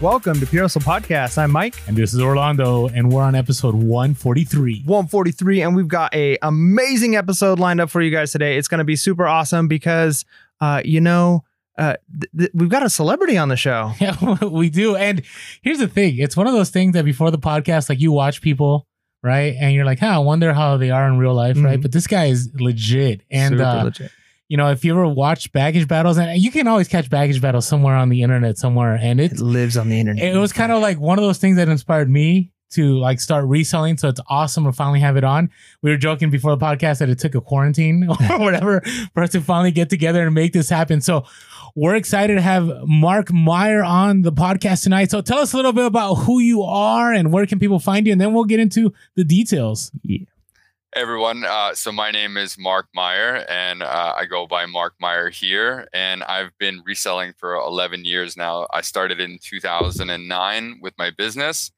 Welcome to Pure Hustle Podcast. I'm Mike. And this is Orlando, and we're on episode 143. 143, and we've got a amazing episode lined up for you guys today. It's going to be super awesome because, uh, you know, uh, th- th- we've got a celebrity on the show. Yeah, we do. And here's the thing it's one of those things that before the podcast, like you watch people, right? And you're like, huh, I wonder how they are in real life, right? Mhm. But this guy is legit. And, super uh, legit. You know, if you ever watch baggage battles, and you can always catch baggage battles somewhere on the internet somewhere. And It it's, lives on the internet. it was kind of like one of those things that inspired me to like start reselling. So it's awesome to finally have it on. We were joking before the podcast that it took a quarantine or whatever for us to finally get together and make this happen. So we're excited to have Mark Meyer on the podcast tonight. So tell us a little bit about who you are and where can people find you, and then we'll get into the details. Hey, everyone. Uh, so my name is Mark Meyer, and uh, I go by Mark Meyer here. And I've been reselling for 11 years now. I started in 2009 with my business,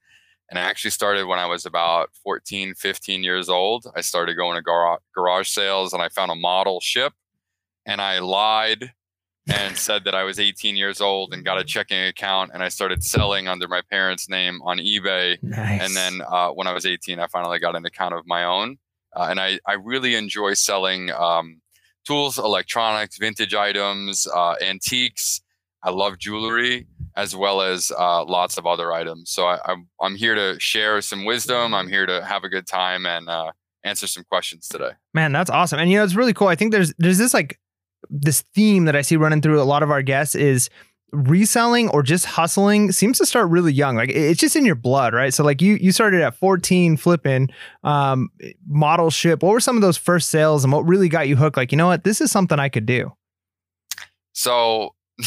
and I actually started when I was about 14, 15 years old. I started going to gar- garage sales, and I found a model ship, and I lied and said that I was 18 years old and got a checking account, and I started selling under my parents' name on eBay. nice. And then uh, when I was 18, I finally got an account of my own. Uh, and I, I really enjoy selling um, tools, electronics, vintage items, uh, antiques. I love jewelry as well as uh, lots of other items. So I, I'm, I'm here to share some wisdom. I'm here to have a good time and uh, answer some questions today. Man, that's awesome. And you know, it's really cool. I think there's there's this like this theme that I see running through a lot of our guests is reselling or just hustling seems to start really young. Like it's just in your blood, right? So like you you started at 14 flipping um model ship. What were some of those first sales and what really got you hooked? Like, you know what? This is something I could do. So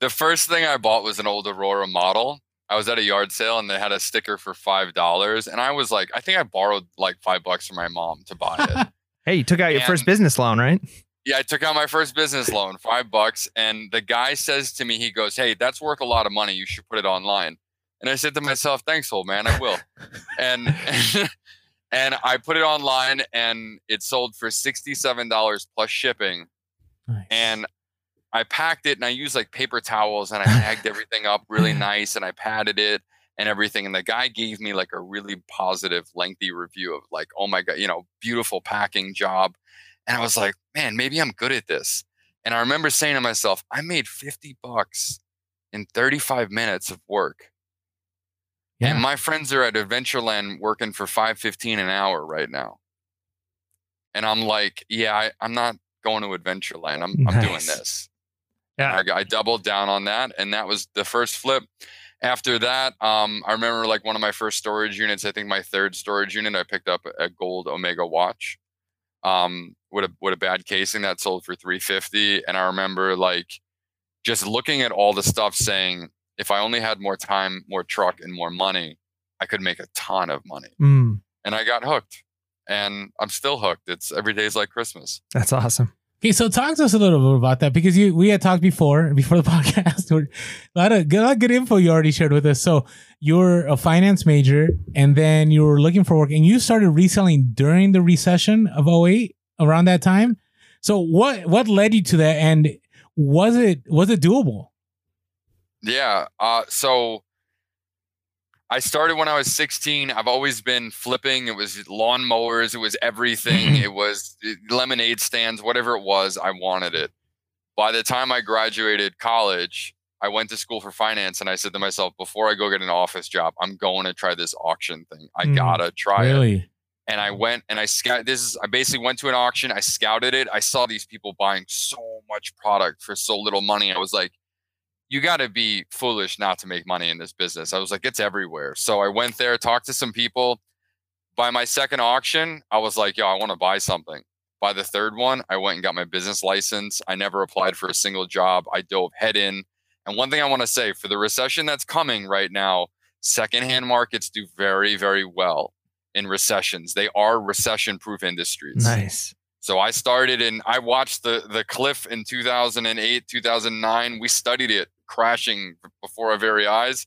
the first thing I bought was an old Aurora model. I was at a yard sale and they had a sticker for five dollars, and I was like, I think I borrowed like five bucks from my mom to buy it. Hey, you took out your first business loan, right? Yeah, I took out my first business loan, five bucks, and the guy says to me, he goes, "Hey, that's worth a lot of money. You should put it online." And I said to myself, "Thanks, old man, I will." and and I put it online, and it sold for sixty-seven dollars plus shipping. Nice. and I packed it and I used like paper towels and I tagged everything up really nice and I padded it and everything. And the guy gave me like a really positive, lengthy review of like, oh my God, you know, beautiful packing job. And I was like, man, maybe I'm good at this. And I remember saying to myself, I made 50 bucks in 35 minutes of work. yeah. And my friends are at Adventureland working for 515 an hour right now. And I'm like, yeah, I, I'm not going to Adventureland. I'm, I'm doing this. Yeah. I, I doubled down on that, and that was the first flip. After that, um, I remember like one of my first storage units. I think my third storage unit, I picked up a gold Omega watch, um, with a with a bad casing that sold for three fifty. And I remember like just looking at all the stuff, saying, if I only had more time, more truck, and more money, I could make a ton of money. Mm, And I got hooked, and I'm still hooked. It's every day's like Christmas. that's awesome. Okay, so talk to us a little bit about that because you we had talked before before the podcast. a lot of good, lot of good info you already shared with us. So you're a finance major, and then you were looking for work, and you started reselling during the recession of 08, around that time. So what what led you to that, and was it was it doable? Yeah. Uh, so I started when I was 16. I've always been flipping. It was lawn mowers. It was everything. it was uh, lemonade stands, whatever it was. I wanted it. By the time I graduated college, I went to school for finance and I said to myself, before I go get an office job, I'm going to try this auction thing. I Mm, gotta try it really? and I went and I scout. This is I basically went to an auction. I scouted it. I saw these people buying so much product for so little money. I was like, you got to be foolish not to make money in this business. I was like, it's everywhere. So I went there, talked to some people. By my second auction, I was like, yo, I want to buy something. By the third one, I went and got my business license. I never applied for a single job. I dove head in. And one thing I want to say for the recession that's coming right now, secondhand markets do very, very well in recessions. They are recession proof industries. Nice. So I started and I watched the the cliff in 2008, 2009. We studied it crashing before our very eyes,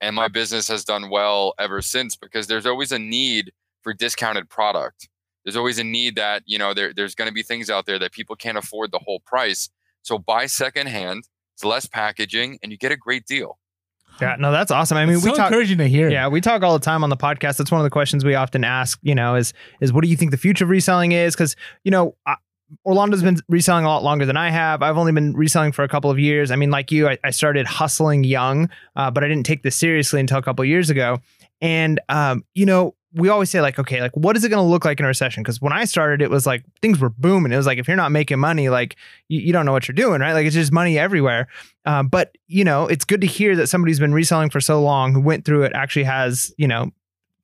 and my business has done well ever since because there's always a need for discounted product. There's always a need that you know there, there's going to be things out there that people can't afford the whole price. So buy secondhand. It's less packaging, and you get a great deal. Yeah, no, that's awesome. I mean, It's we so talk. encouraging to hear. Yeah, we talk all the time on the podcast. That's one of the questions we often ask. You know, is is what do you think the future of reselling is? Because you know, I, Orlando's been reselling a lot longer than I have. I've only been reselling for a couple of years. I mean, like you, I, I started hustling young, uh, but I didn't take this seriously until a couple of years ago. And um, you know, we always say like, okay, like what is it going to look like in a recession? Because when I started, it was like things were booming. It was like if you're not making money, like you, you don't know what you're doing, right? Like it's just money everywhere. Um, but you know, it's good to hear that somebody's been reselling for so long, who went through it, actually has you know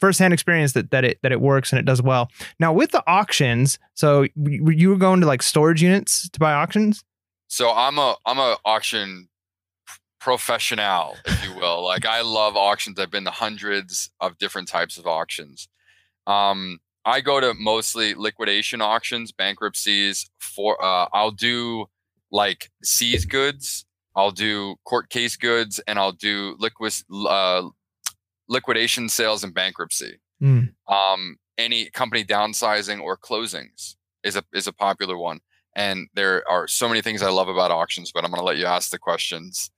firsthand experience that that it that it works and it does well. Now with the auctions, so you were going to like storage units to buy auctions. So I'm a I'm a auction professional, if you will. like I love auctions. I've been to hundreds of different types of auctions. Um, I go to mostly liquidation auctions, bankruptcies. For uh, I'll do like seize goods. I'll do court case goods, and I'll do liquid uh, liquidation sales and bankruptcy. Mm. Um, any company downsizing or closings is a is a popular one. And there are so many things I love about auctions, but I'm going to let you ask the questions.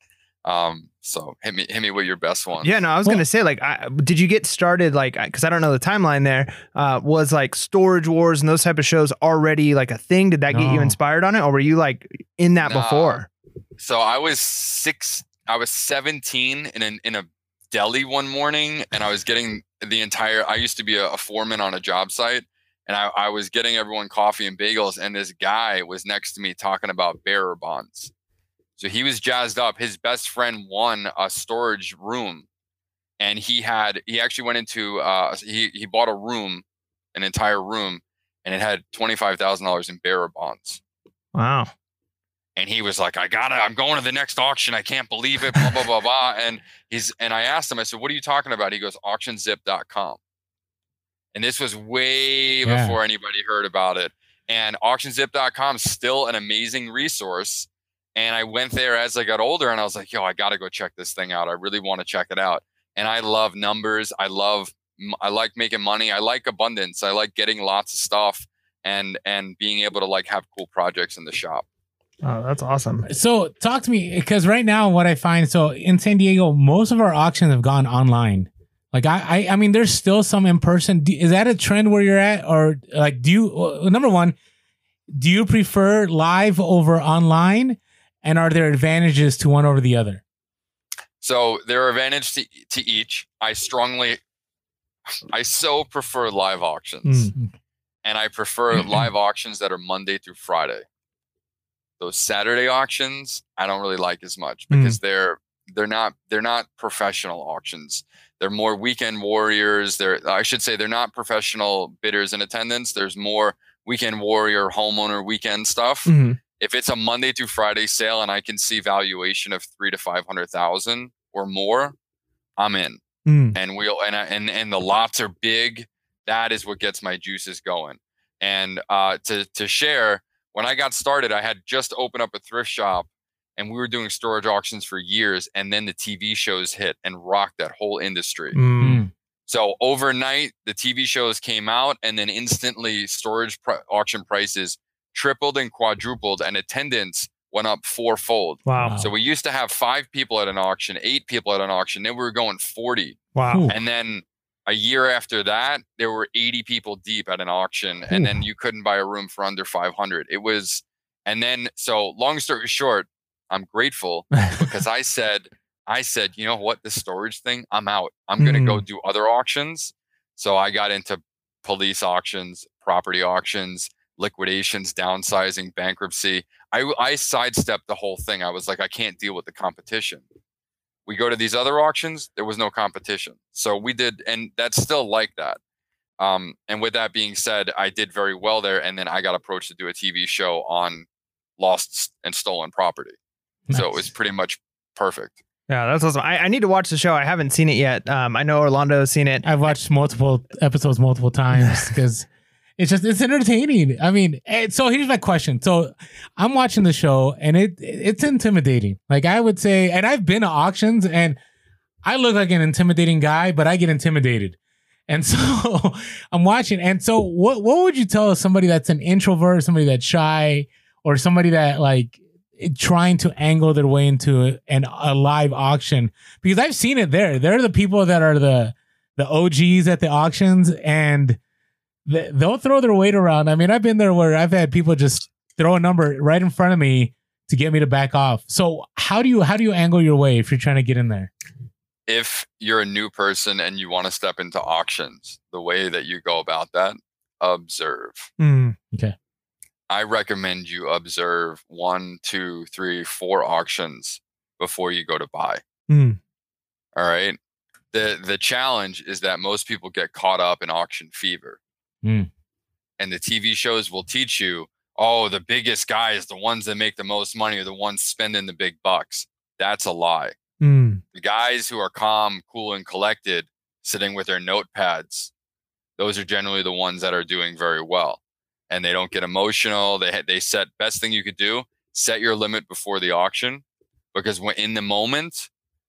Um, so hit me hit me with your best one. Yeah, no, I was Well- gonna say like, I, did you get started like because I don't know the timeline there? Uh, was like Storage Wars and those type of shows already like a thing? Did that get you inspired on it, or were you like in that Nah. before? So I was six. I was 17 in an in a deli one morning, and I was getting the entire. I used to be a, a foreman on a job site, and I, I was getting everyone coffee and bagels, and this guy was next to me talking about bearer bonds. So he was jazzed up. His best friend won a storage room, and he had he actually went into uh he he bought a room, an entire room, and it had twenty five thousand dollars in bearer bonds Wow. And he was like, I gotta, I'm going to the next auction. I can't believe it, blah, blah, blah, blah. And he's, and I asked him, I said, what are you talking about? He goes, auctionzip.com. And this was way Yeah. before anybody heard about it. And auctionzip.com is still an amazing resource. And I went there as I got older and I was like, yo, I gotta go check this thing out. I really want to check it out. And I love numbers. I love, I like making money. I like abundance. I like getting lots of stuff and, and being able to like have cool projects in the shop. Oh, that's awesome. So talk to me because right now what I find so in San Diego most of our auctions have gone online. Like I I, I mean there's still some in person. Is that a trend where you're at or like do you well, number one do you prefer live over online and are there advantages to one over the other? So there are advantages to, to each. I strongly, I so prefer live auctions, Mm. and I prefer live auctions that are Monday through Friday. Those Saturday auctions, I don't really like as much because they're they're not they're not professional auctions. They're more weekend warriors. They're I should say they're not professional bidders in attendance. There's more weekend warrior homeowner weekend stuff Mhm. if it's a Monday through Friday sale and I can see valuation of three to five hundred thousand or more, I'm in. Mm. And we'll and and and the lots are big. That is what gets my juices going. And uh, to to share, when I got started, I had just opened up a thrift shop, and we were doing storage auctions for years. And then the TV shows hit and rocked that whole industry. Mm. So overnight, the TV shows came out, and then instantly, storage pri- auction prices tripled and quadrupled, and attendance went up fourfold. Wow. So we used to have five people at an auction, eight people at an auction. Then we were going 40. Wow. And then a year after that, there were 80 people deep at an auction. And then you couldn't buy a room for under 500. It was, and then, so long story short, I'm grateful because I said, I said, you know what, this storage thing, I'm out. I'm going to go mm. do other auctions. So I got into police auctions, property auctions, liquidations, downsizing, bankruptcy. I, I sidestepped the whole thing. I was like, I can't deal with the competition. We go to these other auctions, there was no competition. So we did, and that's still like that. Um, and with that being said, I did very well there. And then I got approached to do a TV show on lost and stolen property. So it was pretty much perfect. Yeah, that's awesome. I, I need to watch the show. I haven't seen it yet. Um, I know Orlando has seen it. I've watched multiple episodes multiple times because it's just it's entertaining. I mean, and so here's my question. So I'm watching the show and it it's intimidating. Like I would say, and I've been to auctions and I look like an intimidating guy, but I get intimidated. And so I'm watching. And so what what would you tell somebody that's an introvert, somebody that's shy, or somebody that like trying to angle their way into an a live auction because I've seen it there. They're the people that are the the OGs at the auctions and they, they'll throw their weight around. I mean, I've been there where I've had people just throw a number right in front of me to get me to back off. So how do you how do you angle your way if you're trying to get in there? If you're a new person and you want to step into auctions, the way that you go about that, observe. Mm. I recommend you observe one, two, three, four auctions before you go to buy. Mm. All right. The the challenge is that most people get caught up in auction fever. Mm. And the TV shows will teach you, oh, the biggest guys, the ones that make the most money are the ones spending the big bucks. That's a lie. Mm. The guys who are calm, cool, and collected, sitting with their notepads, those are generally the ones that are doing very well. And they don't get emotional. They they set best thing you could do: set your limit before the auction, because when in the moment,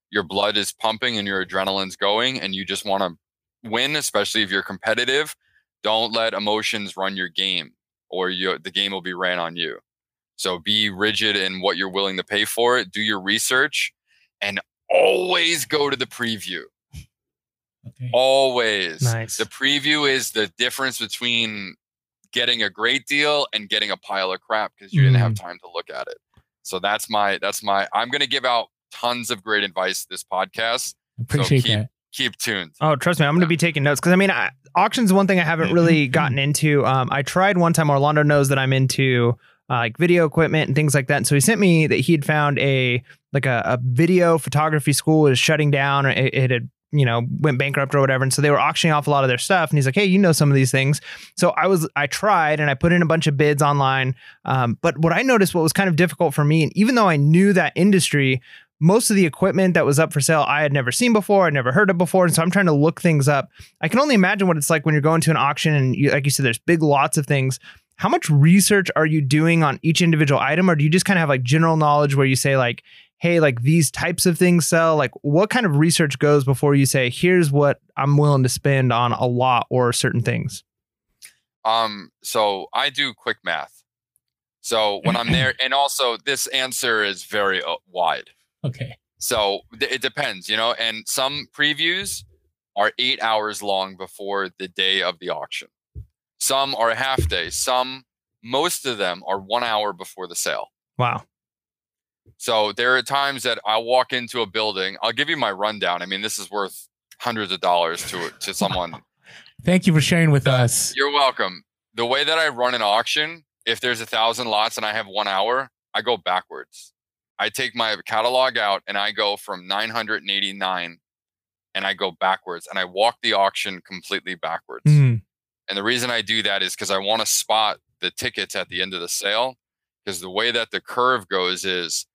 your blood is pumping and your adrenaline's going, and you just want to win. Especially if you're competitive, don't let emotions run your game, or you the game will be ran on you. So be rigid in what you're willing to pay for it. Do your research, and always go to the preview. Okay. Always. Nice. The preview is the difference between getting a great deal and getting a pile of crap because you didn't have mm. time to look at it. So that's my that's my I'm gonna give out tons of great advice this podcast. Appreciate keep- that. Keep tuned. Oh, trust me, I'm going to be taking notes because I mean, I, auctions one thing I haven't really gotten into. Um, I tried one time. Orlando knows that I'm into uh, like video equipment and things like that. And so he sent me that he had found a like a, a video photography school was shutting down. Or it, it had you know went bankrupt or whatever, and so they were auctioning off a lot of their stuff. And he's like, "Hey, you know some of these things." So I was I tried and I put in a bunch of bids online. Um, but what I noticed, what was kind of difficult for me, and even though I knew that industry, most of the equipment that was up for sale I had never seen before, I'd never heard of before, and so I'm trying to look things up. I can only imagine what it's like when you're going to an auction and you, like you said, there's big lots of things. How much research are you doing on each individual item, or do you just kind of have like general knowledge where you say like, hey, like these types of things sell? Like, what kind of research goes before you say, here's what I'm willing to spend on a lot or certain things? Um, so I do quick math. So when I'm there, and also this answer is very uh, wide. Okay. So th- it depends, you know, and some previews are eight hours long before the day of the auction. Some are a half day. Some, most of them are one hour before the sale. Wow. So there are times that I'll walk into a building. I'll give you my rundown. I mean, this is worth hundreds of dollars to to someone. Thank you for sharing with uh, us. You're welcome. The way that I run an auction, if there's a thousand lots and I have one hour, I go backwards. I take my catalog out and I go from 989 and I go backwards and I walk the auction completely backwards. Mm. And the reason I do that is because I want to spot the tickets at the end of the sale. Because the way that the curve goes is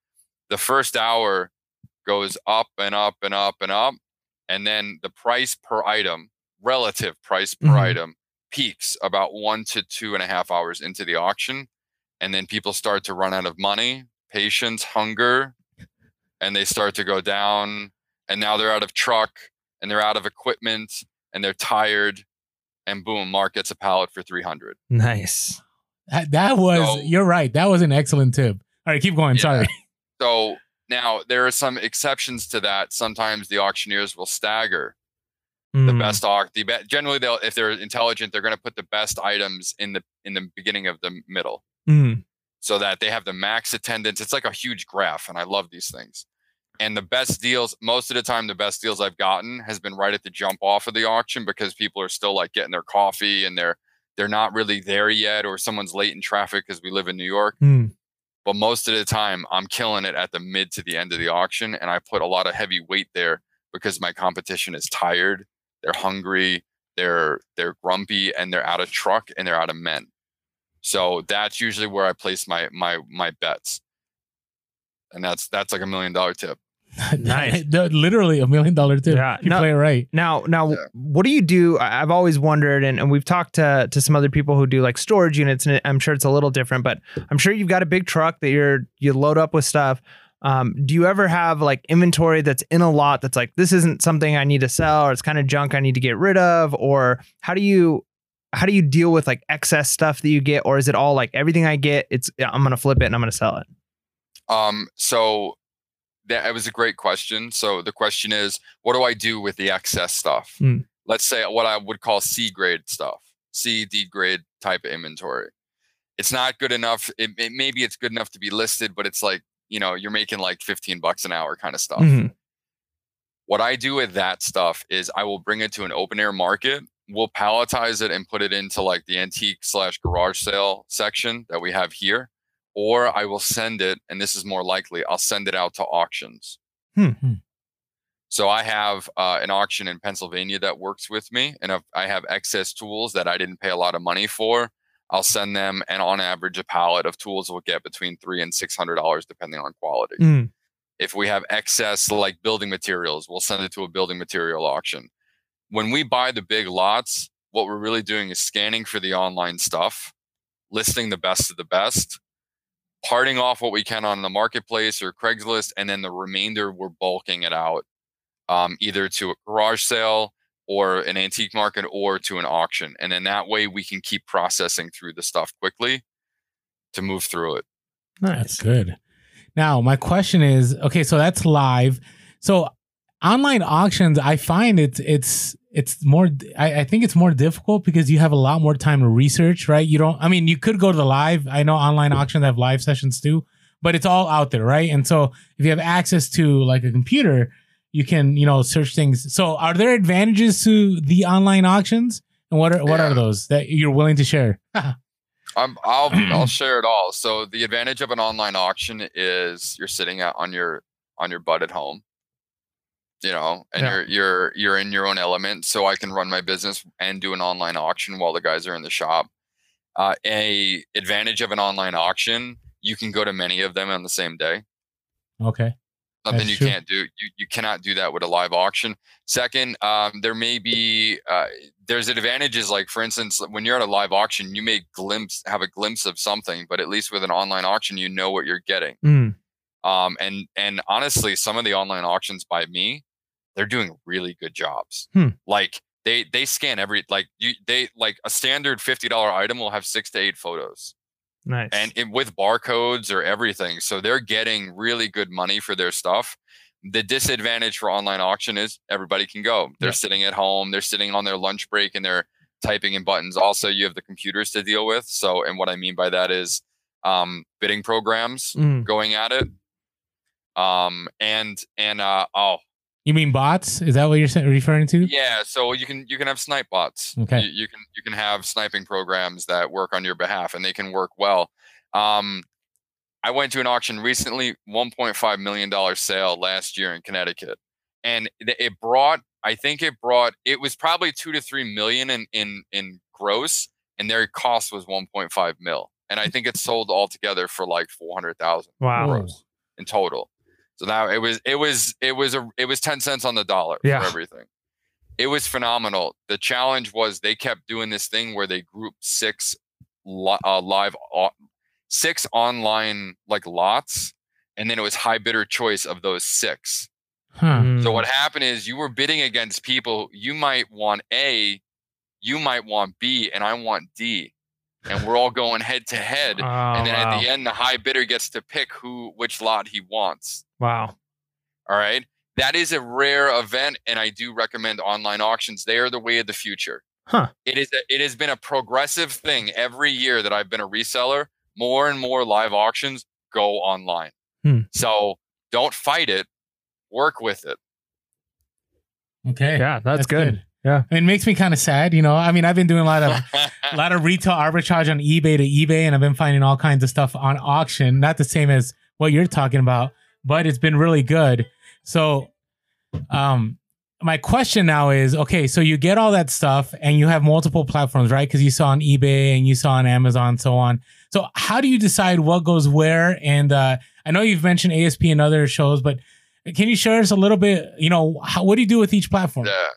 the first hour goes up and up and up and up. And then the price per item, relative price per Mhm. item, peaks about one to two and a half hours into the auction. And then people start to run out of money, patience, hunger, and they start to go down. And now they're out of truck and they're out of equipment and they're tired. And boom, Mark gets a pallet for 300. Nice. That, that was, So- you're right. That was an excellent tip. All right, keep going. Yeah. Sorry. So now there are some exceptions to that. Sometimes the auctioneers will stagger the Mm. best auct. The be- generally they'll if they're intelligent, they're going to put the best items in the in the beginning of the middle Mm. So that they have the max attendance. It's like a huge graph, and I love these things. And the best deals, most of the time, the best deals I've gotten has been right at the jump off of the auction because people are still like getting their coffee and they're they're not really there yet, or someone's late in traffic because we live in New York. Mm. But most of the time, I'm killing it at the mid to the end of the auction, and I put a lot of heavy weight there because my competition is tired, they're hungry, they're they're grumpy, and they're out of truck and they're out of men. So that's usually where I place my my my bets, and that's that's like a million dollar tip. Nice. Literally a million dollar tip. Yeah. You No- play it right. Now, now, Yeah. what do you do? I- I've always wondered, and, and we've talked to to some other people who do like storage units, and I'm sure it's a little different, but I'm sure you've got a big truck that you're you load up with stuff. Um, do you ever have like inventory that's in a lot that's like this isn't something I need to sell, or it's kind of junk I need to get rid of, or how do you how do you deal with like excess stuff that you get, or is it all like everything I get, it's I'm gonna flip it and I'm gonna sell it? Um, so that it was a great question. So the question is, what do I do with the excess stuff? Hmm. Let's say what I would call C grade stuff, C D grade type of inventory. It's not good enough. It, it maybe it's good enough to be listed, but it's like you know you're making like 15 bucks an hour kind of stuff. Mhm. What I do with that stuff is I will bring it to an open air market. We'll palletize it and put it into like the antique slash garage sale section that we have here. Or I will send it, and this is more likely, I'll send it out to auctions. Hmm. Hmm. So I have uh, an auction in Pennsylvania that works with me, and if I have excess tools that I didn't pay a lot of money for, I'll send them, and on average, a pallet of tools will get between three and six hundred dollars, depending on quality Mm. if we have excess like building materials, we'll send it to a building material auction. When we buy the big lots, what we're really doing is scanning for the online stuff, listing the best of the best, parting off what we can on the marketplace or Craigslist, and then the remainder we're bulking it out um, either to a garage sale or an antique market or to an auction. And then that way we can keep processing through the stuff quickly to move through it. That's good. Now, my question is, okay, so that's live. So online auctions, I find it's it's it's more I, I think it's more difficult because you have a lot more time to research, right? You don't I mean you could go to the live. I know online auctions have live sessions too, but it's all out there, right? And so if you have access to like a computer, you can, you know, search things. So are there advantages to the online auctions? And what are what are those that you're willing to share? I'm, I'll I'll share it all. So the advantage of an online auction is you're sitting out on your on your butt at home, you know, and Yeah. you're you're you're in your own element. So I can run my business and do an online auction while the guys are in the shop. Uh, a advantage of an online auction, you can go to many of them on the same day. okay. Something That's you true. can't do. You you cannot do that with a live auction. Second, um, there may be uh, there's advantages like for instance when you're at a live auction you may glimpse have a glimpse of something but at least with an online auction you know what you're getting Mm. Um, and and honestly some of the online auctions by me they're doing really good jobs Hmm. like they they scan every like you they like a standard $50 item will have six to eight photos Nice. and it, with barcodes or everything. So they're getting really good money for their stuff. The disadvantage for online auction is everybody can go. They're Yeah. sitting at home, they're sitting on their lunch break and they're typing in buttons. Also, you have the computers to deal with. So, and what I mean by that is um, bidding programs Mm. going at it. Um, and and uh, oh You mean bots? Is that what you're referring to? yeah, so you can you can have snipe bots. Okay. You, you can you can have sniping programs that work on your behalf, and they can work well. Um, I went to an auction recently, 1.5 million dollar sale last year in Connecticut, and it it brought I think it brought it was probably two to three million in in in gross, and their cost was 1.5 mil, and I think it sold altogether for like 400,000 wow. Whoa. in total. So now it was it was it was a it was 10 cents on the dollar Yeah. for everything. It was phenomenal. The challenge was they kept doing this thing where they grouped six li- uh, live au- six online like lots and then it was high bidder choice of those six. Huh. So what happened is you were bidding against people you might want A, you might want B and I want D. And we're all going head to head Oh, and then wow. at the end the high bidder gets to pick who which lot he wants. Wow. All right. That is a rare event, and I do recommend online auctions. They are the way of the future. Huh. It is. A, it has been a progressive thing every year that I've been a reseller. More and more live auctions go online. Hmm. So don't fight it. Work with it. Okay. Yeah, that's, good. Yeah. It makes me kind of sad, you know. I mean, I've been doing a lot of a lot of retail arbitrage on eBay to eBay, and I've been finding all kinds of stuff on auction. Not the same as what you're talking about, but it's been really good. So, um, my question now is, okay, so you get all that stuff, and you have multiple platforms, right? Because you saw on eBay and you saw on Amazon, so on. So, how do you decide what goes where? And uh, I know you've mentioned ASP and other shows, but can you share us a little bit? You know, how, what do you do with each platform? Yeah.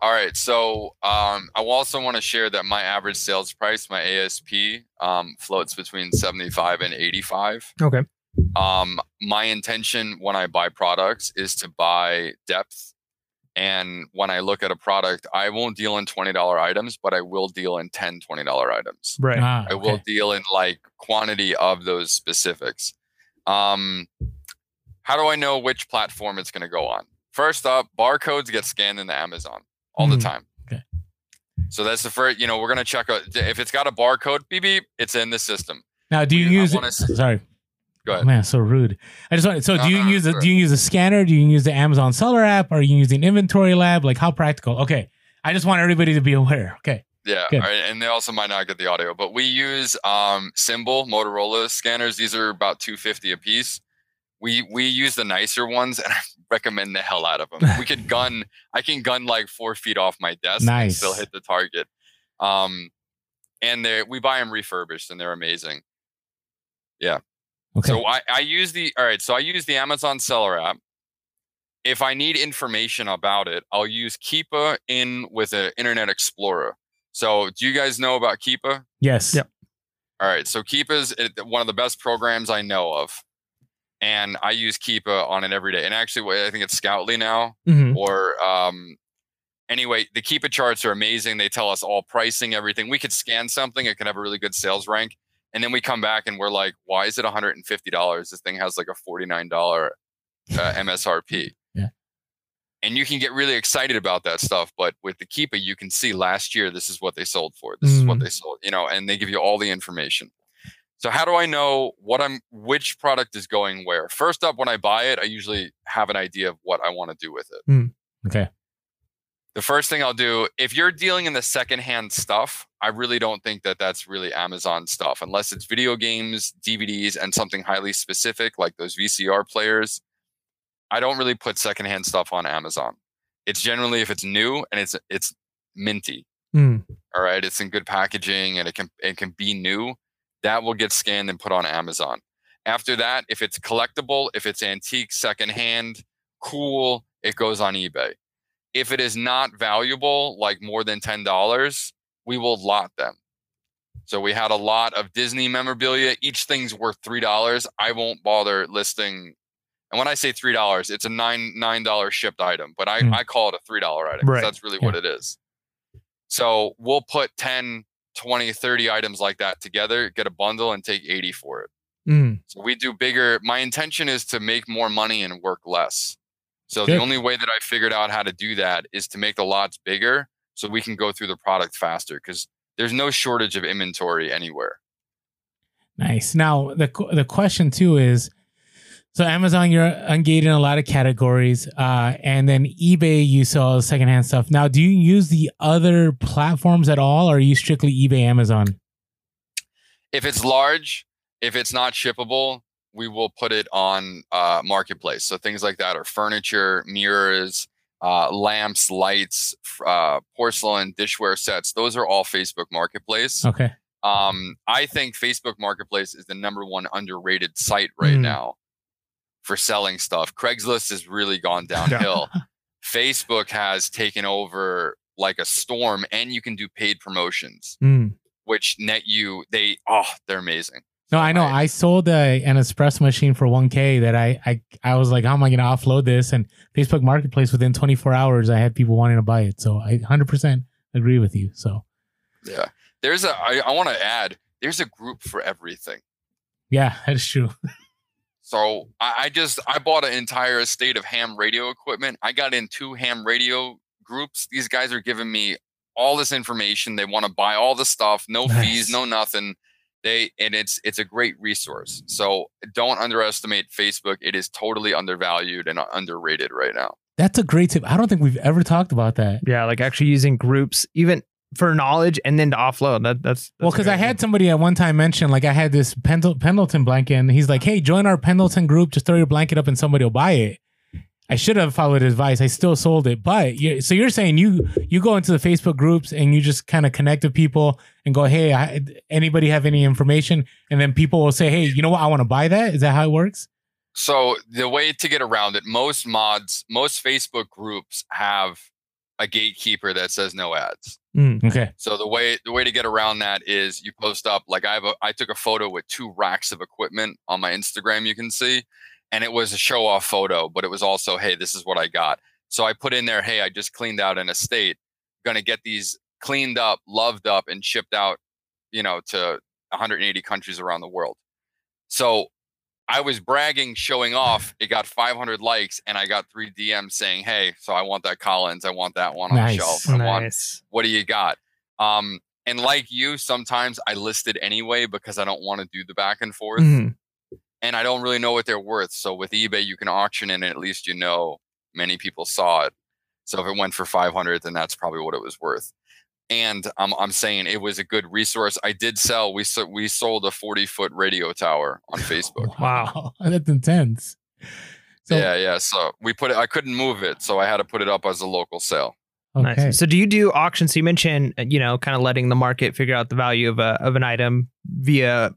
All right. So um, I also want to share that my average sales price, my ASP, um, floats between 75 and 85. Okay. Um, my intention when I buy products is to buy depth. And when I look at a product, I won't deal in $20 items, but I will deal in 10 $20 items. Right. Ah, I will deal in like quantity of those specifics. Um, how do I know which platform it's going to go on? First up, barcodes get scanned into Amazon all the Mhm. time. Okay. So that's the first. You know, we're going to check out if it's got a barcode. Beep beep. It's in the system. Now, do you We- use? wanna sorry. Go Oh, man, so rude. I just want. So, do you no, use a, sure. do you use a scanner? Do you use the Amazon Seller app? Are you using Inventory Lab? Like, how practical? Okay, I just want everybody to be aware. Okay, Yeah, right, and they also might not get the audio, but we use um, Symbol Motorola scanners. These are about two fifty a piece. We we use the nicer ones, and I recommend the hell out of them. We could gun. I can gun like four feet off my desk and still Nice. hit the target. Um, and they we buy them refurbished, and they're amazing. Okay, So I, I use the all right. So I use the Amazon Seller app. If I need information about it, I'll use Keepa in with an Internet Explorer. So do you guys know about Keepa? yes, Yep. All right. So Keepa is one of the best programs I know of, and I use Keepa on it every day. And actually, I think it's Scoutly now, Mhm. or um, anyway, the Keepa charts are amazing. They tell us all pricing, everything. We could scan something; it can have a really good sales rank, and then we come back and we're like, "Why is it one hundred and fifty dollars? This thing has like a forty nine dollar uh, MSRP." Yeah. And you can get really excited about that stuff, but with the Keepa, you can see last year this is what they sold for. This is what Mm. they sold, you know, and they give you all the information. So how do I know what I'm which product is going where? First up, when I buy it, I usually have an idea of what I want to do with it. okay, The first thing I'll do, if you're dealing in the secondhand stuff, I really don't think that that's really Amazon stuff, unless it's video games, DVDs, and something highly specific like those VCR players. I don't really put secondhand stuff on Amazon. It's generally if it's new and it's it's minty. Mm. All right, it's in good packaging and it can it can be new. That will get scanned and put on Amazon. After that, if it's collectible, if it's antique, secondhand, cool, it goes on eBay. If it is not valuable, like more than ten dollars, we will lot them. So we had a lot of Disney memorabilia. Each thing's worth three dollars. I won't bother listing. And when I say three dollars, it's a nine nine dollar shipped item, but I, Mm. I call it a three dollar item. 'cause Right. That's really what it is. So we'll put 10, 20, 30 items like that together, get a bundle, and take 80 for it. Mm. So we do bigger. My intention is to make more money and work less. So Good. the only way that I figured out how to do that is to make the lots bigger so we can go through the product faster because there's no shortage of inventory anywhere. nice. Now, the the question too is, so Amazon, you're engaged in a lot of categories, uh, and then eBay, you sell secondhand stuff. Now, do you use the other platforms at all, or are you strictly eBay, Amazon? If it's large, if it's not shippable, we will put it on uh, marketplace. So things like that are furniture, mirrors, uh, lamps, lights, uh, porcelain, dishware sets. Those are all Facebook Marketplace. Okay, Um, I think Facebook Marketplace is the number one underrated site right Mm. now for selling stuff. Craigslist has really gone downhill. Facebook has taken over like a storm, and you can do paid promotions, Mm. which net you they oh they're amazing. No, I know. I- I sold a, an espresso machine for 1K that I, I I was like, how am I going to offload this? And Facebook Marketplace within 24 hours, I had people wanting to buy it. So I 100% agree with you. So Yeah, there's a I, I want to add there's a group for everything. yeah, that is true. So I, I just I bought an entire estate of ham radio equipment. I got in two ham radio groups. These guys are giving me all this information. They want to buy all the stuff, no Nice. fees, no nothing. They and it's it's a great resource. So don't underestimate Facebook. It is totally undervalued and underrated right now. That's a great tip. I don't think we've ever talked about that. Yeah, like actually using groups even for knowledge and then to offload. That that's, Well, that's a because I had somebody at one time mention, like, I had this Pendle- Pendleton blanket, and he's like, uh-huh. hey, join our Pendleton group. Just throw your blanket up and somebody will buy it. I should have followed advice. I still sold it. But you, so you're saying you you go into the Facebook groups and you just kind of connect with people and go, hey, I, anybody have any information? And then people will say, hey, you know what? I want to buy that. Is that how it works? So the way to get around it, most mods, most Facebook groups have a gatekeeper that says no ads. Mm. Okay. So the way the way to get around that is you post up like I have a I took a photo with two racks of equipment on my Instagram you can see and it was a show off photo but it was also hey this is what I got. So I put in there hey I just cleaned out an estate going to get these cleaned up, loved up and shipped out, you know, to 180 countries around the world. So I was bragging, showing off. It got 500 likes, and I got three DMs saying, "Hey, so I want that Collins. I want that one on Nice. the shelf. I want Nice. what do you got?" Um, and like you, sometimes I listed anyway because I don't want to do the back and forth, Mhm. And I don't really know what they're worth. So with eBay, you can auction it, and at least you know many people saw it. So if it went for 500, then that's probably what it was worth. And I'm I'm saying it was a good resource. I did sell. We so, we sold a 40 foot radio tower on Facebook. Wow. That's intense. So, yeah, yeah. So we put it. I couldn't move it, so I had to put it up as a local sale. okay. Nice. So do you do auctions? So you mentioned, uh, you know, kind of letting the market figure out the value of a of an item via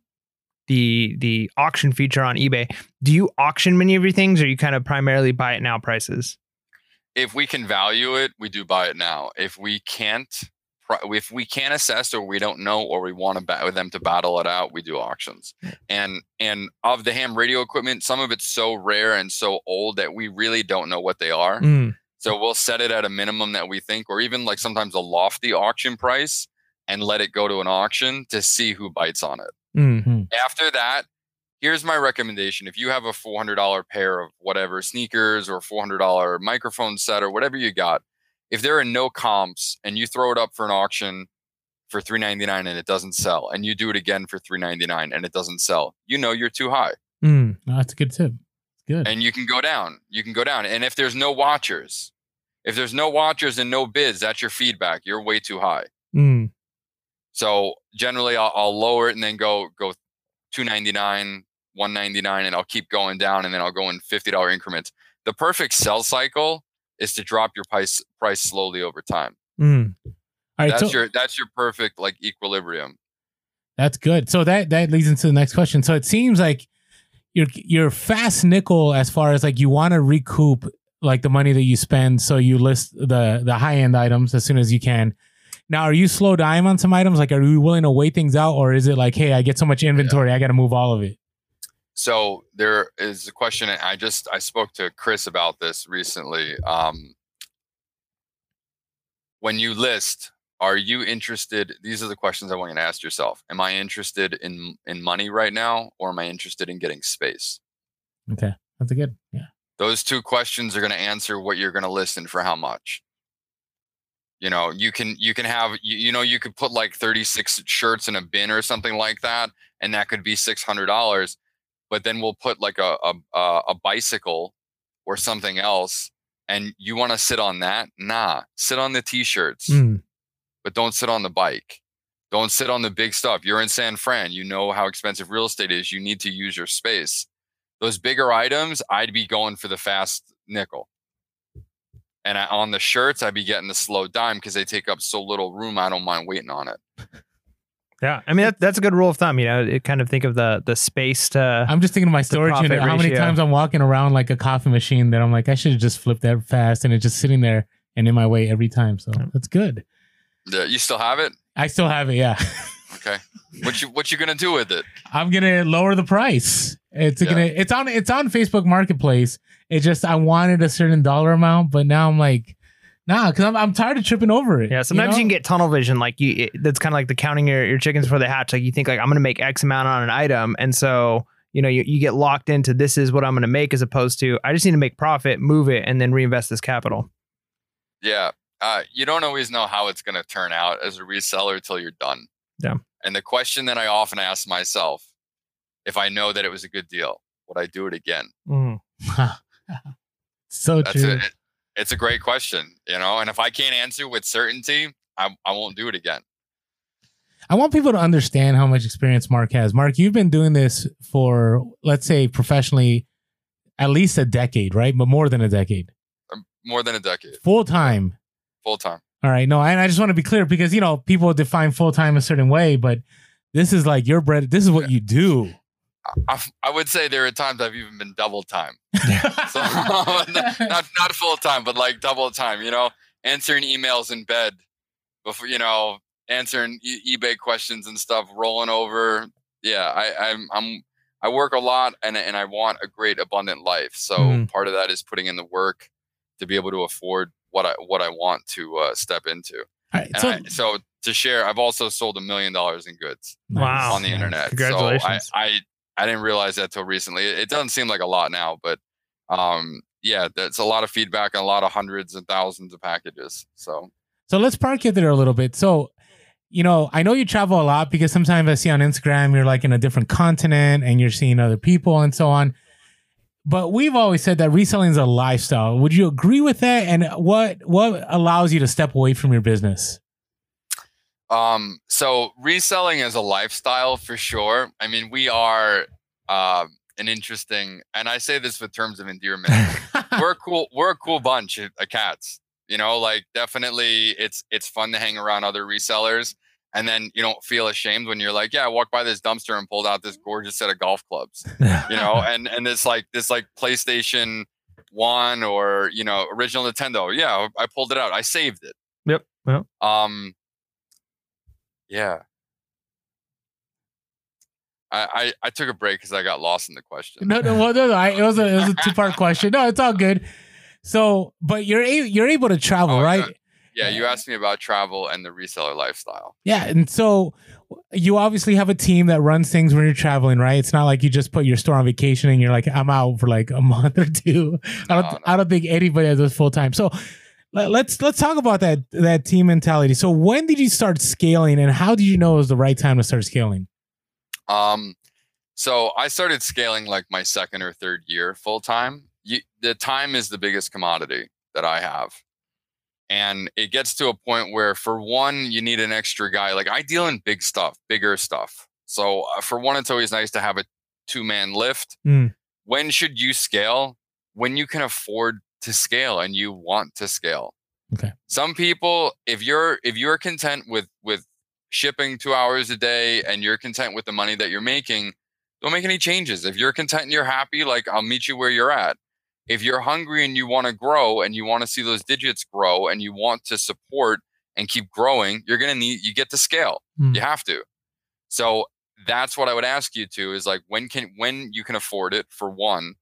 the the auction feature on eBay. Do you auction many of your things, or you kind of primarily buy it now prices? If we can value it, we do buy it now. If we can't, if we can't assess or we don't know or we want to ba- them to battle it out, we do auctions. And and of the ham radio equipment, some of it's so rare and so old that we really don't know what they are. Mm. So we'll set it at a minimum that we think, or even like sometimes a lofty auction price, and let it go to an auction to see who bites on it. Mm. After that, here's my recommendation. If you have a $400 pair of whatever sneakers or $400 microphone set or whatever you got, if there are no comps and you throw it up for an auction for 399 and it doesn't sell and you do it again for 399 and it doesn't sell, you know you're too high Mm. That's a good tip. Good. and you can go down. You can go down. And if there's no watchers, if there's no watchers and no bids, that's your feedback. You're way too high. Mm. So generally, I'll, I'll lower it and then go go two ninety nine, one ninety nine, and I'll keep going down, and then I'll go in fifty dollar increments. The perfect sell cycle is to drop your price price slowly over time. Mm. Right. that's so, your that's your perfect like equilibrium. That's good. So that that leads into the next question. So it seems like you're you're fast nickel as far as like you want to recoup like the money that you spend. So you list the the high end items as soon as you can. Now, are you slow dime on some items? Like, are you willing to wait things out, or is it like, hey, I get so much inventory, I got to move all of it? So there is a question. I just I spoke to Chris about this recently. Um, when you list, are you interested? These are the questions I want you to ask yourself. Am I interested in in money right now, or am I interested in getting space? Okay, that's a good. Yeah. Those two questions are going to answer what you're going to list and for how much. You know, you can you can have you, you know you could put like 36 shirts in a bin or something like that, and that could be six hundred dollars. But then we'll put like a a, a a bicycle or something else, and you want to sit on that? Nah, sit on the t-shirts, Mm. but don't sit on the bike. Don't sit on the big stuff. You're in San Fran. You know how expensive real estate is. You need to use your space. Those bigger items, I'd be going for the fast nickel. And I, on the shirts, I'd be getting the slow dime because they take up so little room. I don't mind waiting on it. Yeah, I mean that, that's a good rule of thumb. You know, it kind of think of the the space to. I'm just thinking of my storage profit unit. How many times I'm walking around like a coffee machine that I'm like, I should have just flipped that fast, and it's just sitting there and in my way every time. So that's good. Yeah, you still have it? I still have it. Yeah. Okay. What you what you gonna do with it? I'm gonna lower the price. It's Yeah. gonna it's on it's on Facebook Marketplace. It just I wanted a certain dollar amount, but now I'm like, nah, because I'm I'm tired of tripping over it. yeah, sometimes you, know? can get tunnel vision. Like you, it, that's kind of like the counting your, your chickens before they hatch. Like you think like I'm going to make X amount on an item, and so you know you, you get locked into this is what I'm going to make as opposed to I just need to make profit, move it, and then reinvest this capital. Yeah. Uh, you don't always know how it's gonna turn out as a reseller till you're done. Yeah. And the question that I often ask myself, if I know that it was a good deal, would I do it again? Mm. so That's true. it. It's a great question, you know. And if I can't answer with certainty, I, I won't do it again. I want people to understand how much experience Mark has. Mark, you've been doing this for let's say professionally at least a decade, right? But more than a decade. Um, More than a decade, Full time. full time. All right. No, and I just want to be clear because you know people define full time a certain way, but this is like your bread. This is what you do. I, I would say there are times I've even been double time. So not not, not full time, but like double time. You know, answering emails in bed before you know answering e- eBay questions and stuff, rolling over. Yeah, I, I'm I'm I work a lot and and I want a great abundant life. So Mhm. part of that is putting in the work to be able to afford what I what I want to uh, step into. All right, And so, I, so to share, I've also sold a million dollars in goods Wow. on the internet. Congratulations. So I, I I didn't realize that till recently. It, doesn't seem like a lot now, but um, yeah, that's a lot of feedback and a lot of hundreds and thousands of packages. So, So let's park it there a little bit. So, you know, I know you travel a lot because sometimes I see on Instagram you're like in a different continent and you're seeing other people and so on. But we've always said that reselling is a lifestyle. Would you agree with that? And what what allows you to step away from your business? Um, so reselling is a lifestyle for sure. I mean, we are uh, an interesting, and I say this with terms of endearment. we're a cool, we're a cool bunch of, cats. You know, like definitely, it's it's fun to hang around other resellers, and then you don't feel ashamed when you're like, yeah, I walked by this dumpster and pulled out this gorgeous set of golf clubs. you know, and and it's like this like PlayStation One or you know original Nintendo. Yeah, I pulled it out. I saved it. Yep. Yep. Um. Yeah. I I, I took a break because I got lost in the question. no, no, well, no, no. I, it was a it was a two part question. No, it's all good. So, but you're a, you're able to travel, Oh, right? Yeah, you asked me about travel and the reseller lifestyle. Yeah, and so you obviously have a team that runs things when you're traveling, right? It's not like you just put your store on vacation and you're like, I'm out for like a month or two. I don't, No, no. I don't think anybody has this full time. So let's let's talk about that that team mentality. So when did you start scaling, and how did you know it was the right time to start scaling? Um, so I started scaling like my second or third year full time. The time is the biggest commodity that I have. And it gets to a point where, for one, you need an extra guy. Like I deal in big stuff, bigger stuff. So uh, for one, it's always nice to have a two man lift. Mm. When should you scale? When you can afford to scale and you want to scale. Okay. Some people, if you're if you're content with with shipping two hours a day and you're content with the money that you're making, don't make any changes. If you're content and you're happy, like I'll meet you where you're at. If you're hungry and you want to grow and you want to see those digits grow and you want to support and keep growing, you're going to need, you get to scale. Mm. You have to. So that's what I would ask you to is like when can, when you can afford it for one.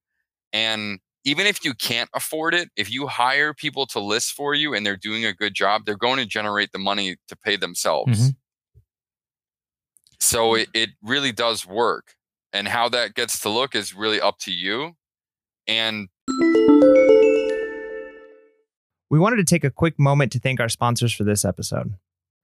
And even if you can't afford it, if you hire people to list for you and they're doing a good job, they're going to generate the money to pay themselves. Mhm. So it, it really does work. And how that gets to look is really up to you. And we wanted to take a quick moment to thank our sponsors for this episode.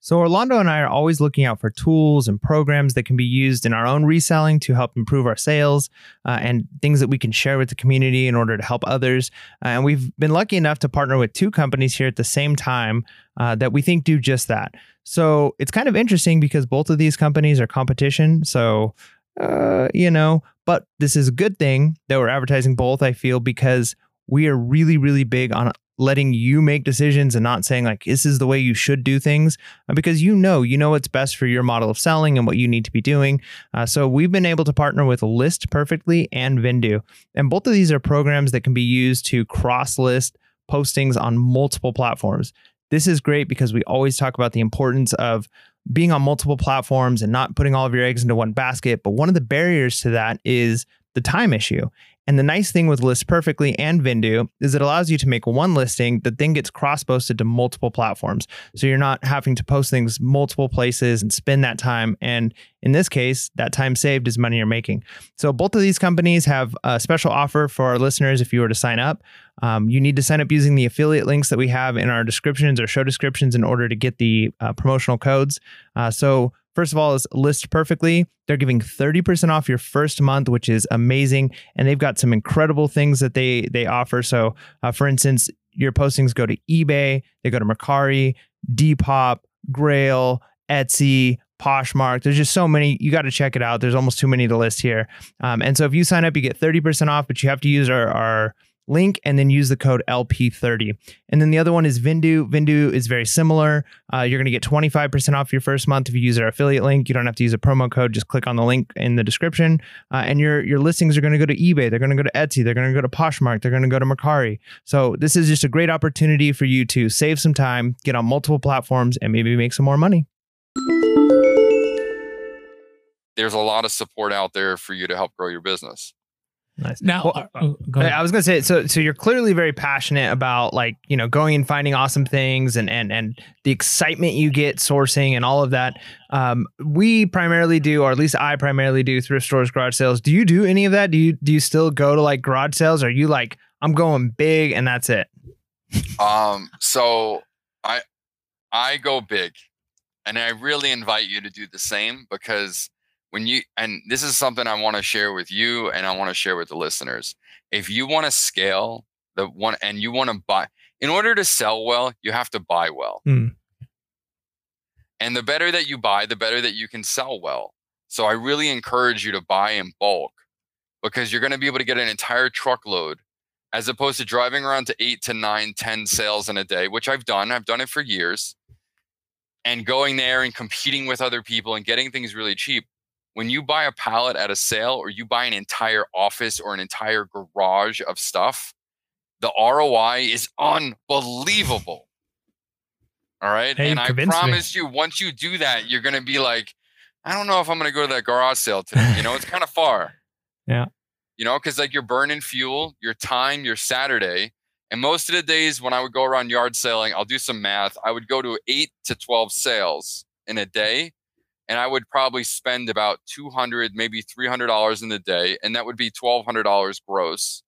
So, Orlando and I are always looking out for tools and programs that can be used in our own reselling to help improve our sales uh, and things that we can share with the community in order to help others. Uh, and we've been lucky enough to partner with two companies here at the same time uh, that we think do just that. So, it's kind of interesting because both of these companies are competition. So, uh, you know, but this is a good thing that we're advertising both, I feel, because we are really, really big on letting you make decisions and not saying like this is the way you should do things uh, because you know you know what's best for your model of selling and what you need to be doing. Uh, so we've been able to partner with list perfectly and Vendoo and both of these are programs that can be used to cross list postings on multiple platforms. This is great because we always talk about the importance of being on multiple platforms and not putting all of your eggs into one basket but one of the barriers to that is the time issue and the nice thing with List Perfectly and Vendoo is it allows you to make one listing that then gets cross posted to multiple platforms. So you're not having to post things multiple places and spend that time. And in this case, that time saved is money you're making. So both of these companies have a special offer for our listeners if you were to sign up. Um, you need to sign up using the affiliate links that we have in our descriptions or show descriptions in order to get the uh, promotional codes. Uh, so First of all, is list perfectly. They're giving 30% off your first month, which is amazing. And they've got some incredible things that they they offer. So, uh, for instance, your postings go to eBay, they go to Mercari, Depop, Grail, Etsy, Poshmark. There's just so many. You got to check it out. There's almost too many to list here. Um, and so if you sign up, you get 30% off, but you have to use our, our link and then use the code LP30. And then the other one is Vendoo. Vendoo is very similar. Uh, you're going to get 25% off your first month if you use our affiliate link. You don't have to use a promo code. Just click on the link in the description. Uh, and your your listings are going to go to eBay. They're going to go to Etsy. They're going to go to Poshmark. They're going to go to Mercari. So this is just a great opportunity for you to save some time, get on multiple platforms, and maybe make some more money. there's a lot of support out there for you to help grow your business. Nice. Now, Well, uh, oh, I was gonna say so. So you're clearly very passionate about like you know going and finding awesome things and and and the excitement you get sourcing and all of that. Um, we primarily do, or at least I primarily do, thrift stores, garage sales. Do you do any of that? Do you do you still go to like garage sales? Or are you like I'm going big and that's it? Um, so I I go big, and I really invite you to do the same because when you and this is something I want to share with you, and I want to share with the listeners. If you want to scale the one, and you want to buy, in order to sell well, you have to buy well. Hmm. And the better that you buy, the better that you can sell well. So I really encourage you to buy in bulk because you're going to be able to get an entire truckload as opposed to driving around to eight to nine, 10 sales in a day, which I've done. I've done it for years. And going there and competing with other people and getting things really cheap. When you buy a pallet at a sale or you buy an entire office or an entire garage of stuff, the ROI is unbelievable. All right. Hey, and I convinced me. promise you, once you do that, you're going to be like, I don't know if I'm going to go to that garage sale today. You know, it's kind of far. Yeah. You know, because like you're burning fuel, your time, your Saturday. And most of the days when I would go around yard selling, I'll do some math. I would go to eight to 12 sales in a day. And I would probably spend about 200, maybe $300 in the day. And that would be $1,200 gross.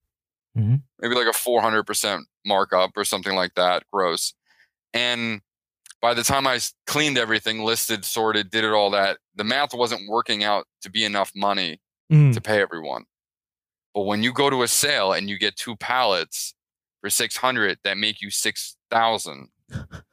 Mhm. Maybe like a 400% markup or something like that gross. And by the time I cleaned everything, listed, sorted, did it all that, the math wasn't working out to be enough money Mm. to pay everyone. But when you go to a sale and you get two pallets for 600 that make you 6,000.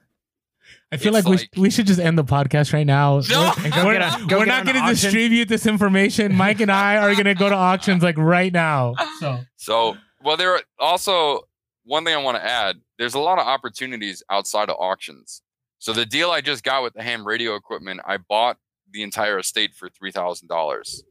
I feel it's like, we, we should just end the podcast right now. No! We're, And go we're- get a- go we're get not going to distribute this information. Mike and I are going to go to auctions like right now. So So, well, there are also one thing I want to add. There's a lot of opportunities outside of auctions. So the deal I just got with the ham radio equipment, I bought the entire estate for three thousand dollars,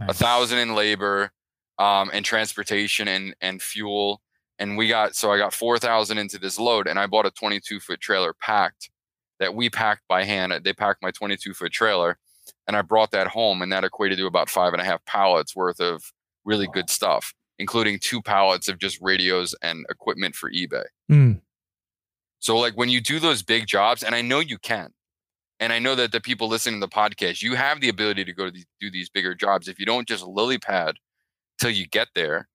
a thousand in labor, um, and transportation and and fuel. And we got so I got four thousand into this load, and I bought a 22 foot trailer packed that we packed by hand. They packed my 22 foot trailer, and I brought that home, and that equated to about five and a half pallets worth of really good stuff, including two pallets of just radios and equipment for eBay. Mm. So like when you do those big jobs, and I know you can, and I know that the people listening to the podcast, you have the ability to go to these, do these bigger jobs. If you don't just lily pad till you get there,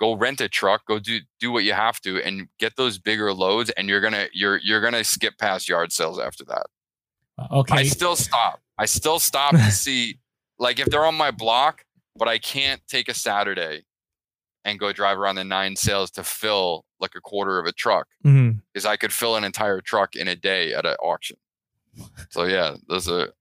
go rent a truck, go do do what you have to, and get those bigger loads, and you're gonna you're you're gonna skip past yard sales after that. Uh, okay. I still stop. I still stop to see, like, if they're on my block, but I can't take a Saturday and go drive around the nine sales to fill like a quarter of a truck mm-hmm. because I could fill an entire truck in a day at an auction. So yeah, those are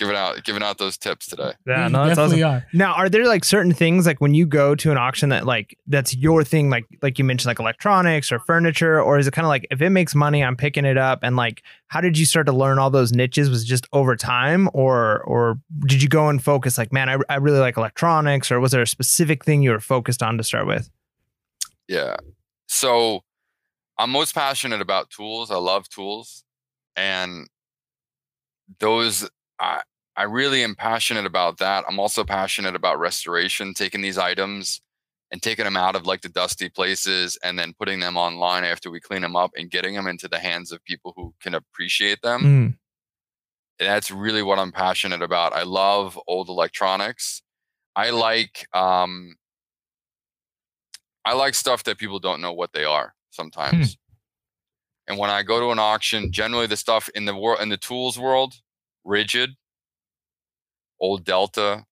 giving out giving out those tips today. Yeah, no, that's awesome. are. Now, are there like certain things like when you go to an auction that like that's your thing, like like you mentioned, like electronics or furniture, or is it kind of like if it makes money, I'm picking it up? And like, how did you start to learn all those niches? Was it just over time, or or did you go and focus like, man, I, I really like electronics, or was there a specific thing you were focused on to start with? Yeah. So I'm most passionate about tools. I love tools. And those I I really am passionate about that. I'm also passionate about restoration, taking these items and taking them out of like the dusty places and then putting them online after we clean them up and getting them into the hands of people who can appreciate them. Mm. that's really what I'm passionate about. I love old electronics. I like um I like stuff that people don't know what they are sometimes. And when I go to an auction, generally the stuff in the world in the tools world, Ridgid, old Delta,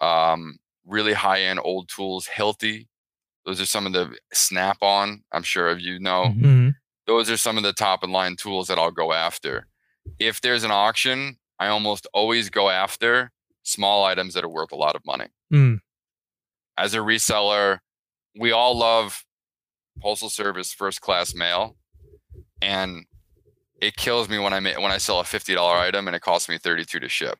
um, really high end old tools, Hilti. Those are some of the snap on, I'm sure of you know Mhm. Mhm. those are some of the top of line tools that I'll go after. If there's an auction, I almost always go after small items that are worth a lot of money. Mm. As a reseller, we all love postal service first class mail and it kills me when I ma- when I sell a $50 item and it costs me 32 to ship.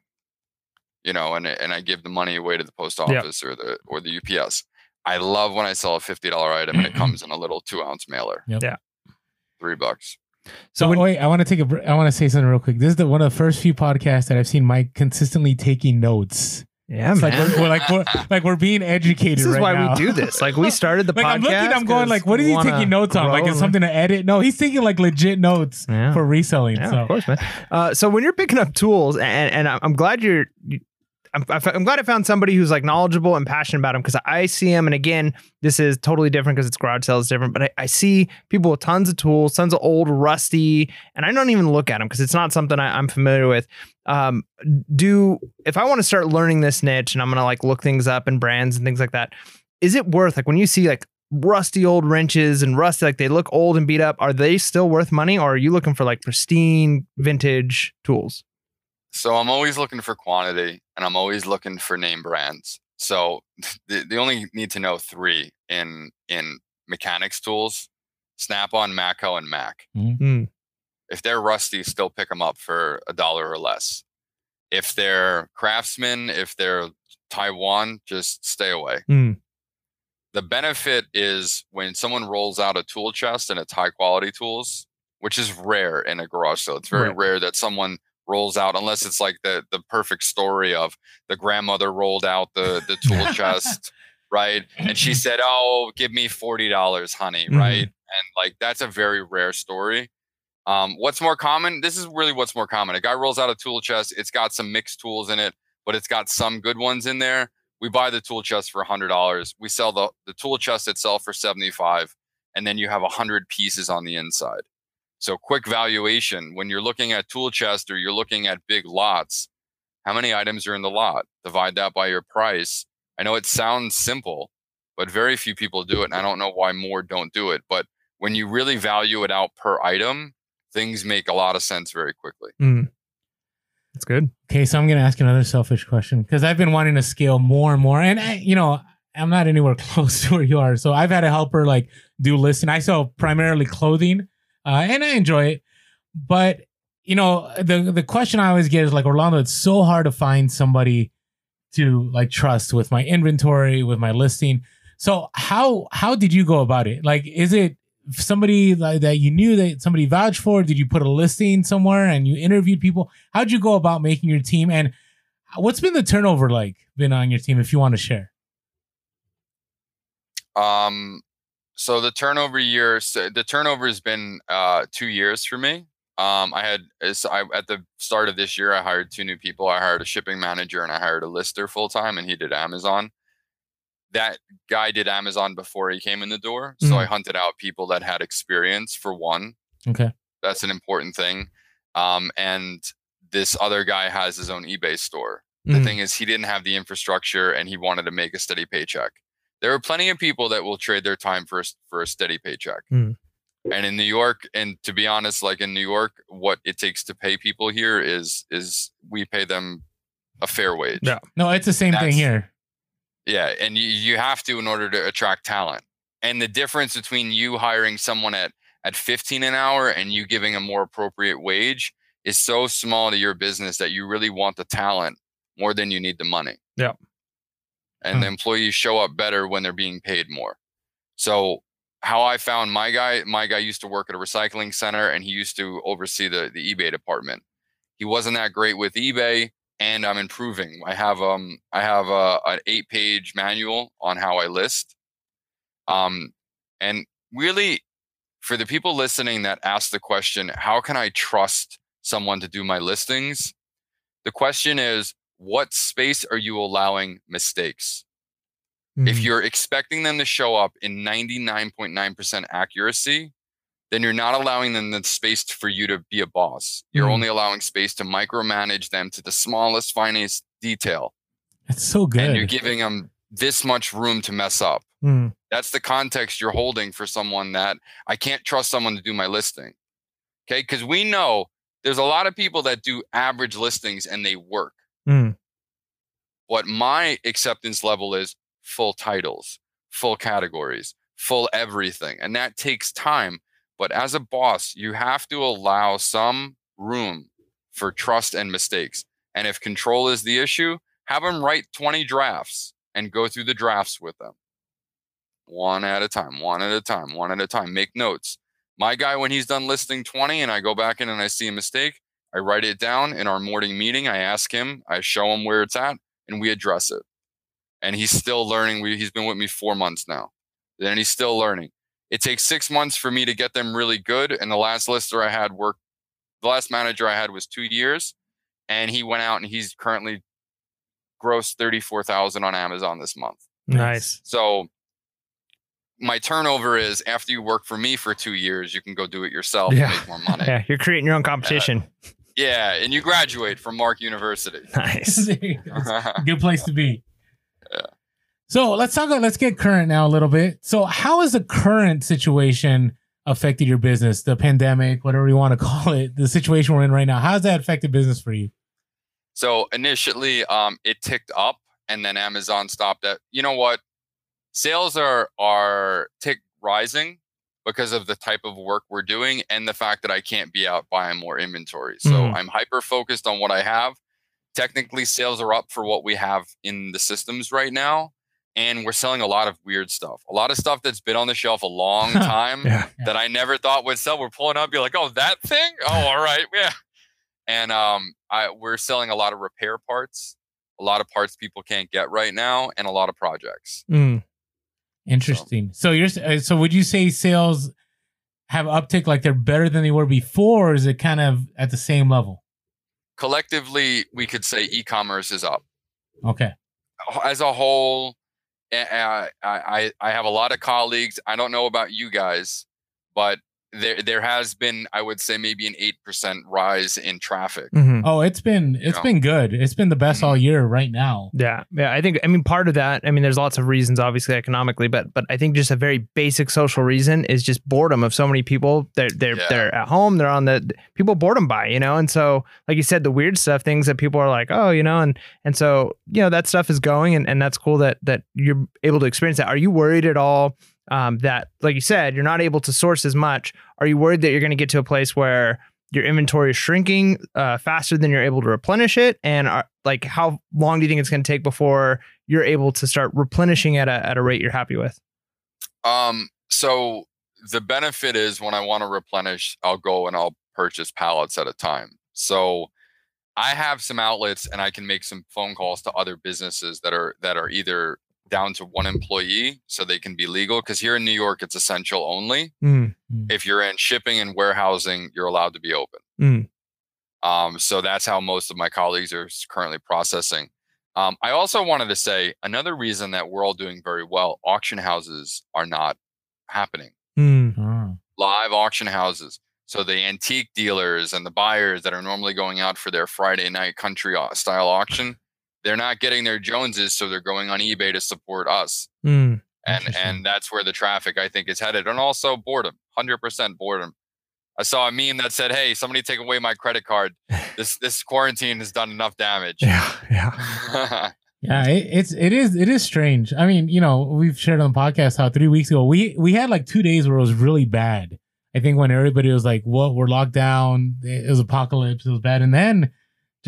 You know, and and I give the money away to the post Yep. office or the or the UPS. I love when I sell a $50 item and it comes in a little 2 ounce mailer. Yep. Yeah. 3 bucks. So when- wait, I want to take a. br- I want to say something real quick. This is the one of the first few podcasts that I've seen Mike consistently taking notes Yeah, It's like man. we're, we're like we're like we're being educated. this is right why now. we do this. Like we started the like podcast. I'm looking, I'm going like, what is we he taking notes on? Like, grow is something to edit? No, he's taking like legit notes Yeah. for reselling. Yeah, so of course, man. Uh, so when you're picking up tools, and and I'm I'm glad you're. I'm, I'm glad I found somebody who's like knowledgeable and passionate about them because I see them. And again, this is totally different because it's garage sales different. But I, I see people with tons of tools, tons of old, rusty, and I don't even look at them because it's not something I, I'm familiar with. Um, do if I want to start learning this niche and I'm gonna like look things up and brands and things like that, is it worth like when you see like rusty old wrenches and rusty like they look old and beat up are they still worth money or are you looking for like pristine vintage tools So I'm always looking for quantity and I'm always looking for name brands. So they, they only need to know three in in mechanics tools, Snap-on, Matco, and Mac. Hmm. If they're rusty, still pick them up for a dollar or less. If they're craftsman, if they're Taiwan, just stay away. Hmm. The benefit is when someone rolls out a tool chest and it's high quality tools, which is rare in a garage sale. It's very Right. rare that someone rolls out unless it's like the the perfect story of the grandmother rolled out the the tool chest, right? And she said, "Oh, give me forty dollars, honey," Mhm. right? And like that's a very rare story. Um, what's more common? This is really what's more common. A guy rolls out a tool chest. It's got some mixed tools in it, but it's got some good ones in there. We buy the tool chest for hundred dollars. We sell the the tool chest itself for seventy five, and then you have hundred pieces on the inside. So quick valuation when you're looking at tool chest or you're looking at big lots, how many items are in the lot? Divide that by your price. I know it sounds simple, but very few people do it. And I don't know why more don't do it. But when you really value it out per item, things make a lot of sense very quickly. Hmm. that's good Okay, so I'm gonna ask another selfish question because I've been wanting to scale more and more, and I, you know, I'm not anywhere close to where you are. So I've had a helper like do listing. I sell primarily clothing, uh, and I enjoy it. But you know, the the question I always get is like Orlando, it's so hard to find somebody to like trust with my inventory, with my listing. So how how did you go about it? Like, is it somebody that you knew that somebody vouched for? Did you put a listing somewhere and you interviewed people? How'd you go about making your team? And what's been the turnover like been on your team? If you want to share. Um, so the turnover year, so the turnover has been uh, two years for me. Um, I had as I, at the start of this year, I hired two new people. I hired a shipping manager and I hired a lister full time, and he did Amazon. That guy did Amazon before he came in the door, so I hunted out people that had experience for one. Okay. That's an important thing. Um, and this other guy has his own eBay store. The Hmm. thing is, he didn't have the infrastructure and he wanted to make a steady paycheck. There are plenty of people that will trade their time for a, for a steady paycheck. Mm. And in New York, and to be honest, like in New York, what it takes to pay people here is is we pay them a fair wage. Yeah. No, it's the same thing here. Yeah, and you, you have to in order to attract talent. And the difference between you hiring someone at at 15 an hour and you giving a more appropriate wage is so small to your business that you really want the talent more than you need the money. Yeah. And the Hmm. employees show up better when they're being paid more. So how I found my guy, my guy used to work at a recycling center and he used to oversee the, the eBay department. He wasn't that great with eBay and I'm improving. I have um I have a, an eight page manual on how I list. Um, and really, for the people listening that ask the question, how can I trust someone to do my listings? The question is, what space are you allowing mistakes? If Mhm. you're expecting them to show up in 99.9% accuracy, then you're not allowing them the space for you to be a boss. You're Mhm. only allowing space to micromanage them to the smallest, finest detail. That's so good. And you're giving them this much room to mess up. Hmm. That's the context you're holding for someone that I can't trust someone to do my listing. Okay. Because we know there's a lot of people that do average listings and they work. Hmm. What my acceptance level is full titles, full categories, full everything. And that takes time. But as a boss, you have to allow some room for trust and mistakes. And if control is the issue, have them write 20 drafts and go through the drafts with them. One at a time, one at a time, one at a time. Make notes. My guy, when he's done listing 20 and I go back in and I see a mistake, I write it down in our morning meeting. I ask him, I show him where it's at, and we address it. And he's still learning. We, he's been with me four months now, and he's still learning. It takes six months for me to get them really good. And the last lister I had worked, the last manager I had was two years, and he went out and he's currently grossed thirty four thousand on Amazon this month. Nice. So my turnover is after you work for me for two years, you can go do it yourself Yeah. and make more money. Yeah, you're creating your own competition. Yeah, and you graduate from Mark University. Nice. Go. Good place to be. Yeah. So let's talk. Let's get current now a little bit. So how has the current situation affected your business? The pandemic, whatever you want to call it, the situation we're in right now. How has that affected business for you? so initially, um, it ticked up, and then Amazon stopped at. You know what? Sales are are tick rising because of the type of work we're doing and the fact that I can't be out buying more inventory. So Mhm. I'm hyper focused on what I have. Technically, sales are up for what we have in the systems right now. And we're selling a lot of weird stuff. A lot of stuff that's been on the shelf a long time Yeah. that I never thought would sell. We're pulling up, you're like, oh, that thing? Oh, all right. Yeah. And um, I, we're selling a lot of repair parts, a lot of parts people can't get right now, and a lot of projects. Mm. Interesting. So you're uh, so would you say sales have uptick like they're better than they were before, or is it kind of at the same level? Collectively, we could say e-commerce is up. Okay. as a whole, eh, I, I I have a lot of colleagues. I don't know about you guys, but there there has been, I would say, maybe an eight percent rise in traffic. Mhm. Oh, it's been it's Yeah. been good. It's been the best all year right now. Yeah, yeah. I think I mean part of that. I mean, there's lots of reasons, obviously economically, but but I think just a very basic social reason is just boredom of so many people. They're they're Yeah. they're at home. They're on the people boredom by you know, and so like you said, the weird stuff, things that people are like, oh, you know, and and so you know that stuff is going, and and that's cool that that you're able to experience that. Are you worried at all? Um, that, like you said, you're not able to source as much. Are you worried that you're going to get to a place where your inventory is shrinking uh, faster than you're able to replenish it? And are, like, how long do you think it's going to take before you're able to start replenishing at a at a rate you're happy with? Um, so the benefit is when I want to replenish, I'll go and I'll purchase pallets at a time. So I have some outlets and I can make some phone calls to other businesses that are that are either down to one employee so they can be legal because here in New York it's essential only. Mm, If you're in shipping and warehousing, you're allowed to be open. mm, Um, so that's how most of my colleagues are currently processing. Um, I also wanted to say another reason that we're all doing very well: auction houses are not happening. mm, Oh. Live auction houses. So the antique dealers and the buyers that are normally going out for their Friday night country style auction, they're not getting their Joneses, so they're going on eBay to support us mm. and and that's where the traffic I think is headed, and also boredom, hundred percent boredom. I saw a meme that said, "Hey, somebody take away my credit card. This this quarantine has done enough damage." Yeah, yeah. Yeah, it, it's it is it is strange. I mean, you know, we've shared on the podcast how three weeks ago we we had like two days where it was really bad. I think when everybody was like, "What? We're locked down. It was apocalypse. It was bad," and then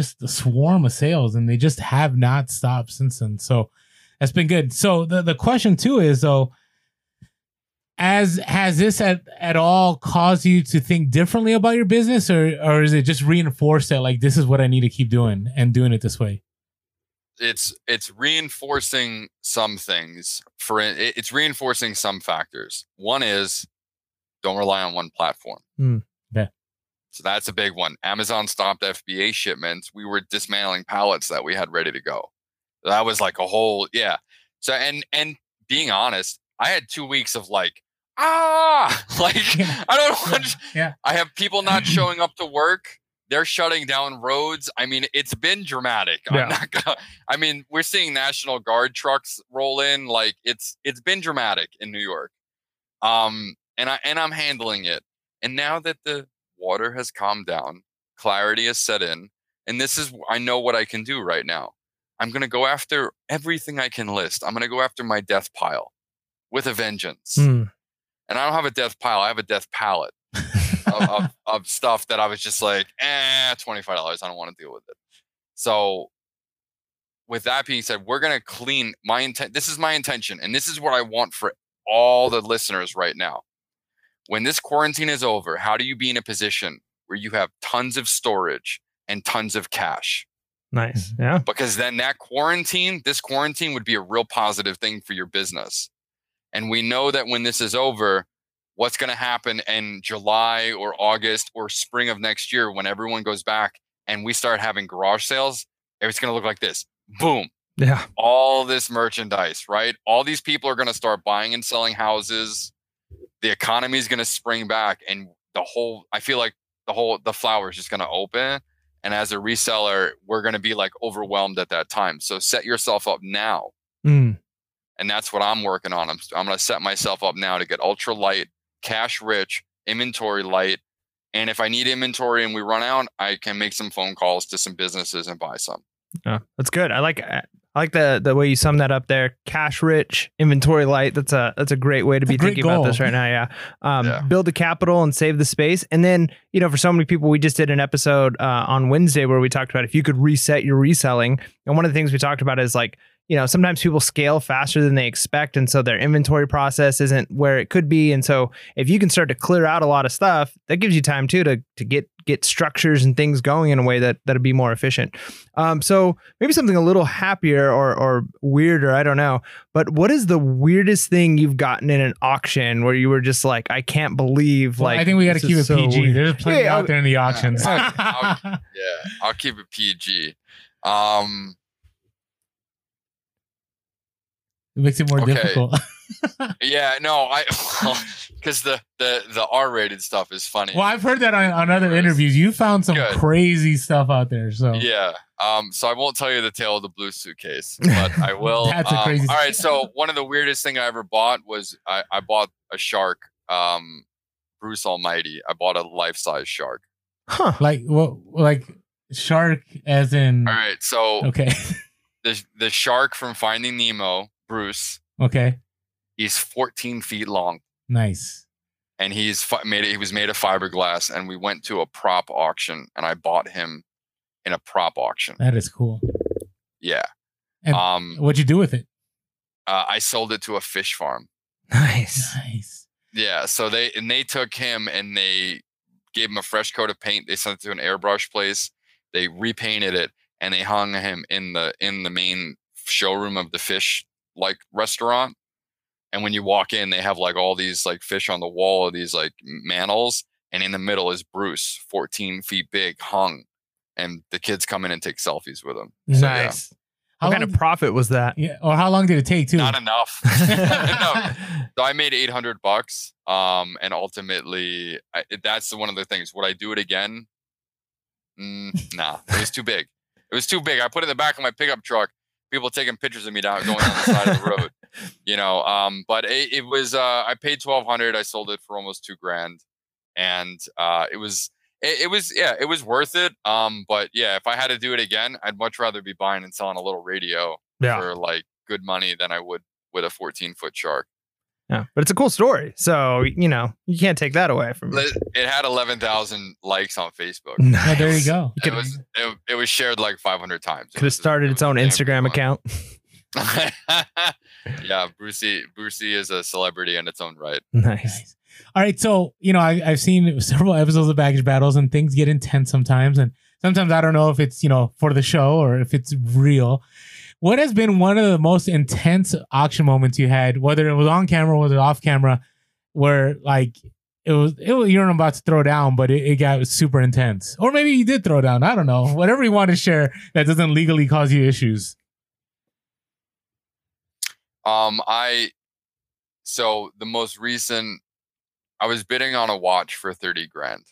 just the swarm of sales, and they just have not stopped since then. So that's been good. So the the question too is though, as has this at at all caused you to think differently about your business, or or is it just reinforced that like this is what I need to keep doing and doing it this way? it's it's reinforcing some things. For it's reinforcing some factors. One is don't rely on one platform. Hmm. Yeah. So that's a big one. Amazon stopped FBA shipments. We were dismantling pallets that we had ready to go. That was like a whole yeah. So and and being honest, I had two weeks of like ah like Yeah. I don't want. Yeah. I have people not showing up to work. They're shutting down roads. I mean, it's been dramatic. Yeah. I'm not gonna. I mean, we're seeing National Guard trucks roll in. Like it's it's been dramatic in New York. Um, and I and I'm handling it. And now that the water has calmed down, clarity has set in, and this is I know what I can do right now. I'm gonna go after everything I can list. I'm gonna go after my death pile with a vengeance. Mm. And I don't have a death pile. I have a death pallet of, of, of stuff that I was just like, eh, $25. I don't want to deal with it. So, with that being said, we're going to clean my intent. This is my intention. And this is what I want for all the listeners right now. When this quarantine is over, how do you be in a position where you have tons of storage and tons of cash? Nice. Yeah. because then that quarantine, this quarantine would be a real positive thing for your business. And we know that when this is over, what's going to happen in July or August or spring of next year when everyone goes back and we start having garage sales, it's going to look like this. Boom. Yeah. All this merchandise, right? All these people are going to start buying and selling houses. The economy is going to spring back and the whole I feel like the whole the flower is just going to open and as a reseller, we're going to be like overwhelmed at that time. So set yourself up now. Mm. And that's what I'm working on. I'm, I'm going to set myself up now to get ultra light, cash rich, inventory light. And if I need inventory and we run out, I can make some phone calls to some businesses and buy some. Yeah, that's good. I like I like the the way you sum that up there. Cash rich, inventory light. That's a that's a great way to It's be great thinking about this right now. Yeah. Um, Yeah. Build the capital and save the space, and then you know for so many people, we just did an episode uh, on Wednesday where we talked about if you could reset your reselling, and one of the things we talked about is like you know sometimes people scale faster than they expect, and so their inventory process isn't where it could be, and so if you can start to clear out a lot of stuff, that gives you time too to to get get structures and things going in a way that that'll be more efficient. Um, so maybe something a little happier or or weirder, I don't know. But what is the weirdest thing you've gotten in an auction where you were just like, I can't believe Well, like I think we got to keep it is so PG. weird. There's plenty Yeah, out I'll- there in the auctions. I'll- Yeah, I'll keep it PG. Um, it makes it more Okay. difficult. yeah, no, I because the the the R-rated stuff is funny. well, I've heard that on, on other interviews. You found some Good. crazy stuff out there. So Yeah. Um, so I won't tell you the tale of the blue suitcase, but I will. That's a um, crazy All right. So one of the weirdest thing I ever bought was I, I bought a shark. Um, Bruce Almighty. I bought a life size shark. Huh. like what? Like shark, as in. All right. So Okay. the the shark from Finding Nemo, Bruce, Okay. he's 14 feet long, Nice. and he's fi- made. He was made of fiberglass, and we went to a prop auction, and I bought him in a prop auction. That is cool. Yeah. And- um, What'd you do with it? uh, I sold it to a fish farm. Nice. Nice. Yeah, so they and they took him and they gave him a fresh coat of paint. They sent it to an airbrush place. They repainted it and they hung him in the in the main showroom of the fish like restaurant. And when you walk in, they have like all these like fish on the wall of these like mantles, and in the middle is Bruce, 14 feet big, hung. And the kids come in and take selfies with him. So, yeah, nice. How What kind of profit was that? Yeah. Or how long did it take too? Not enough. no, So I made 800 bucks. Um, and ultimately, I, that's one of the things. Would I do it again? Mm, nah, it was too big. It was too big. I put it in the back of my pickup truck. People taking pictures of me down going on the side of the road. You know, um, but it, it was. Uh, I paid 1200. I sold it for almost two grand, and uh, it was. It, it was yeah, it was worth it. Um, but yeah, if I had to do it again, I'd much rather be buying and selling a little radio Yeah. for like good money than I would with a 14 foot shark. Yeah. But it's a cool story. So, you know, you can't take that away from me. It it had 11,000 likes on Facebook. Oh, there you go. It was it, it was shared like 500 times. Could have started it its own Instagram fun. account. yeah, Brucey Brucey is a celebrity in its own right. nice. Nice. All right, so you know I, I've seen several episodes of Baggage Battles, and things get intense sometimes, and sometimes I don't know if it's you know for the show or if it's real. What has been one of the most intense auction moments you had, whether it was on camera or whether off camera, where like it was it was you're about to throw down, but it, it got super intense, or maybe you did throw down. I don't know. Whatever you want to share that doesn't legally cause you issues. Um I so the most recent I was bidding on a watch for 30 grand.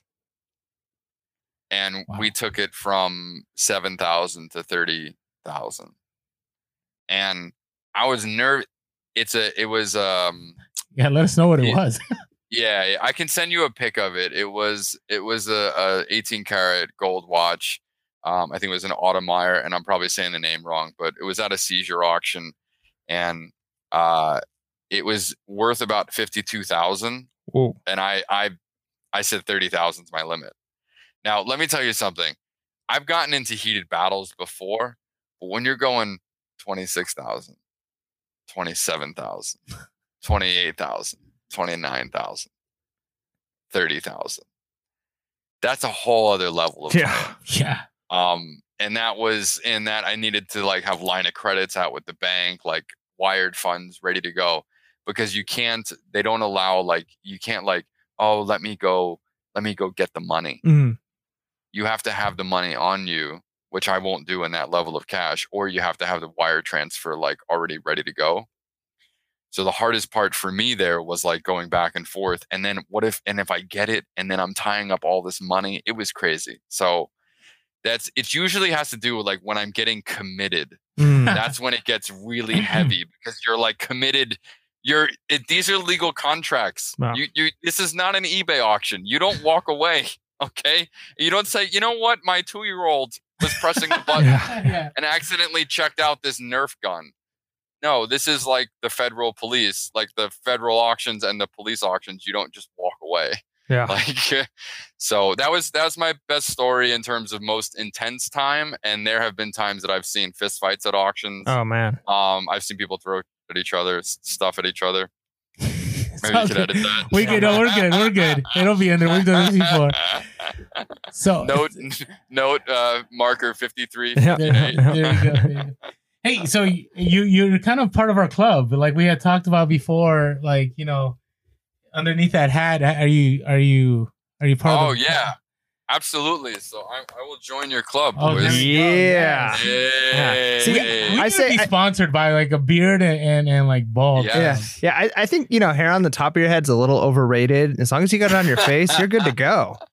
And we took it from 7,000 to 30,000. And I was nervous it's a it was um Yeah, let us know what it Yeah. was. Yeah, yeah, I can send you a pic of it. It was it was a, a 18 karat gold watch. Um, I think it was an Audemars, and I'm probably saying the name wrong, but it was at a seizure auction, and uh, it was worth about fifty two thousand. And I I I said thirty thousand is my limit. Now let me tell you something. I've gotten into heated battles before, but when you're going 26,000, 27,000, 28,000, 29,000, 30,000. That's a whole other level of Yeah. yeah. um and that was in that I needed to like have line of credits out with the bank, like wired funds ready to go, because you can't. They don't allow like you can't like oh let me go let me go get the money. Mhm. You have to have the money on you, which I won't do in that level of cash, or you have to have the wire transfer like already ready to go. So the hardest part for me there was like going back and forth. And then what if and if I get it and then I'm tying up all this money? It was crazy. So that's it usually has to do with like when I'm getting committed. Mm. That's when it gets really heavy because you're like committed. You're it, these are legal contracts. Wow. You you this is not an eBay auction. You don't walk away. Okay. You don't say, you know what? My two year old was pressing the button Yeah. yeah. and accidentally checked out this Nerf gun. No, this is like the federal police, like the federal auctions and the police auctions. You don't just walk away. Yeah. Like, so that was that was my best story in terms of most intense time. And there have been times that I've seen fist fights at auctions. Oh man. Um, I've seen people throw at each other, stuff at each other. Maybe you could edit that. We good. No, we're good. We're good. It'll be in there. We've done this before. So note note uh, marker fifty three. Yeah. there, there you go. There you go. Hey, so you you're kind of part of our club, like we had talked about before. Like you know, underneath that hat, are you are you are you part Oh of? yeah, absolutely. So I, I will join your club, Oh, boys. you go. Yeah. See, we I I say say- be I- sponsored by like a beard and and, and like bald. Yeah. Yeah. Yeah. I, I think, you know, hair on the top of your head's a little overrated. As long as you got it on your face, you're good to go.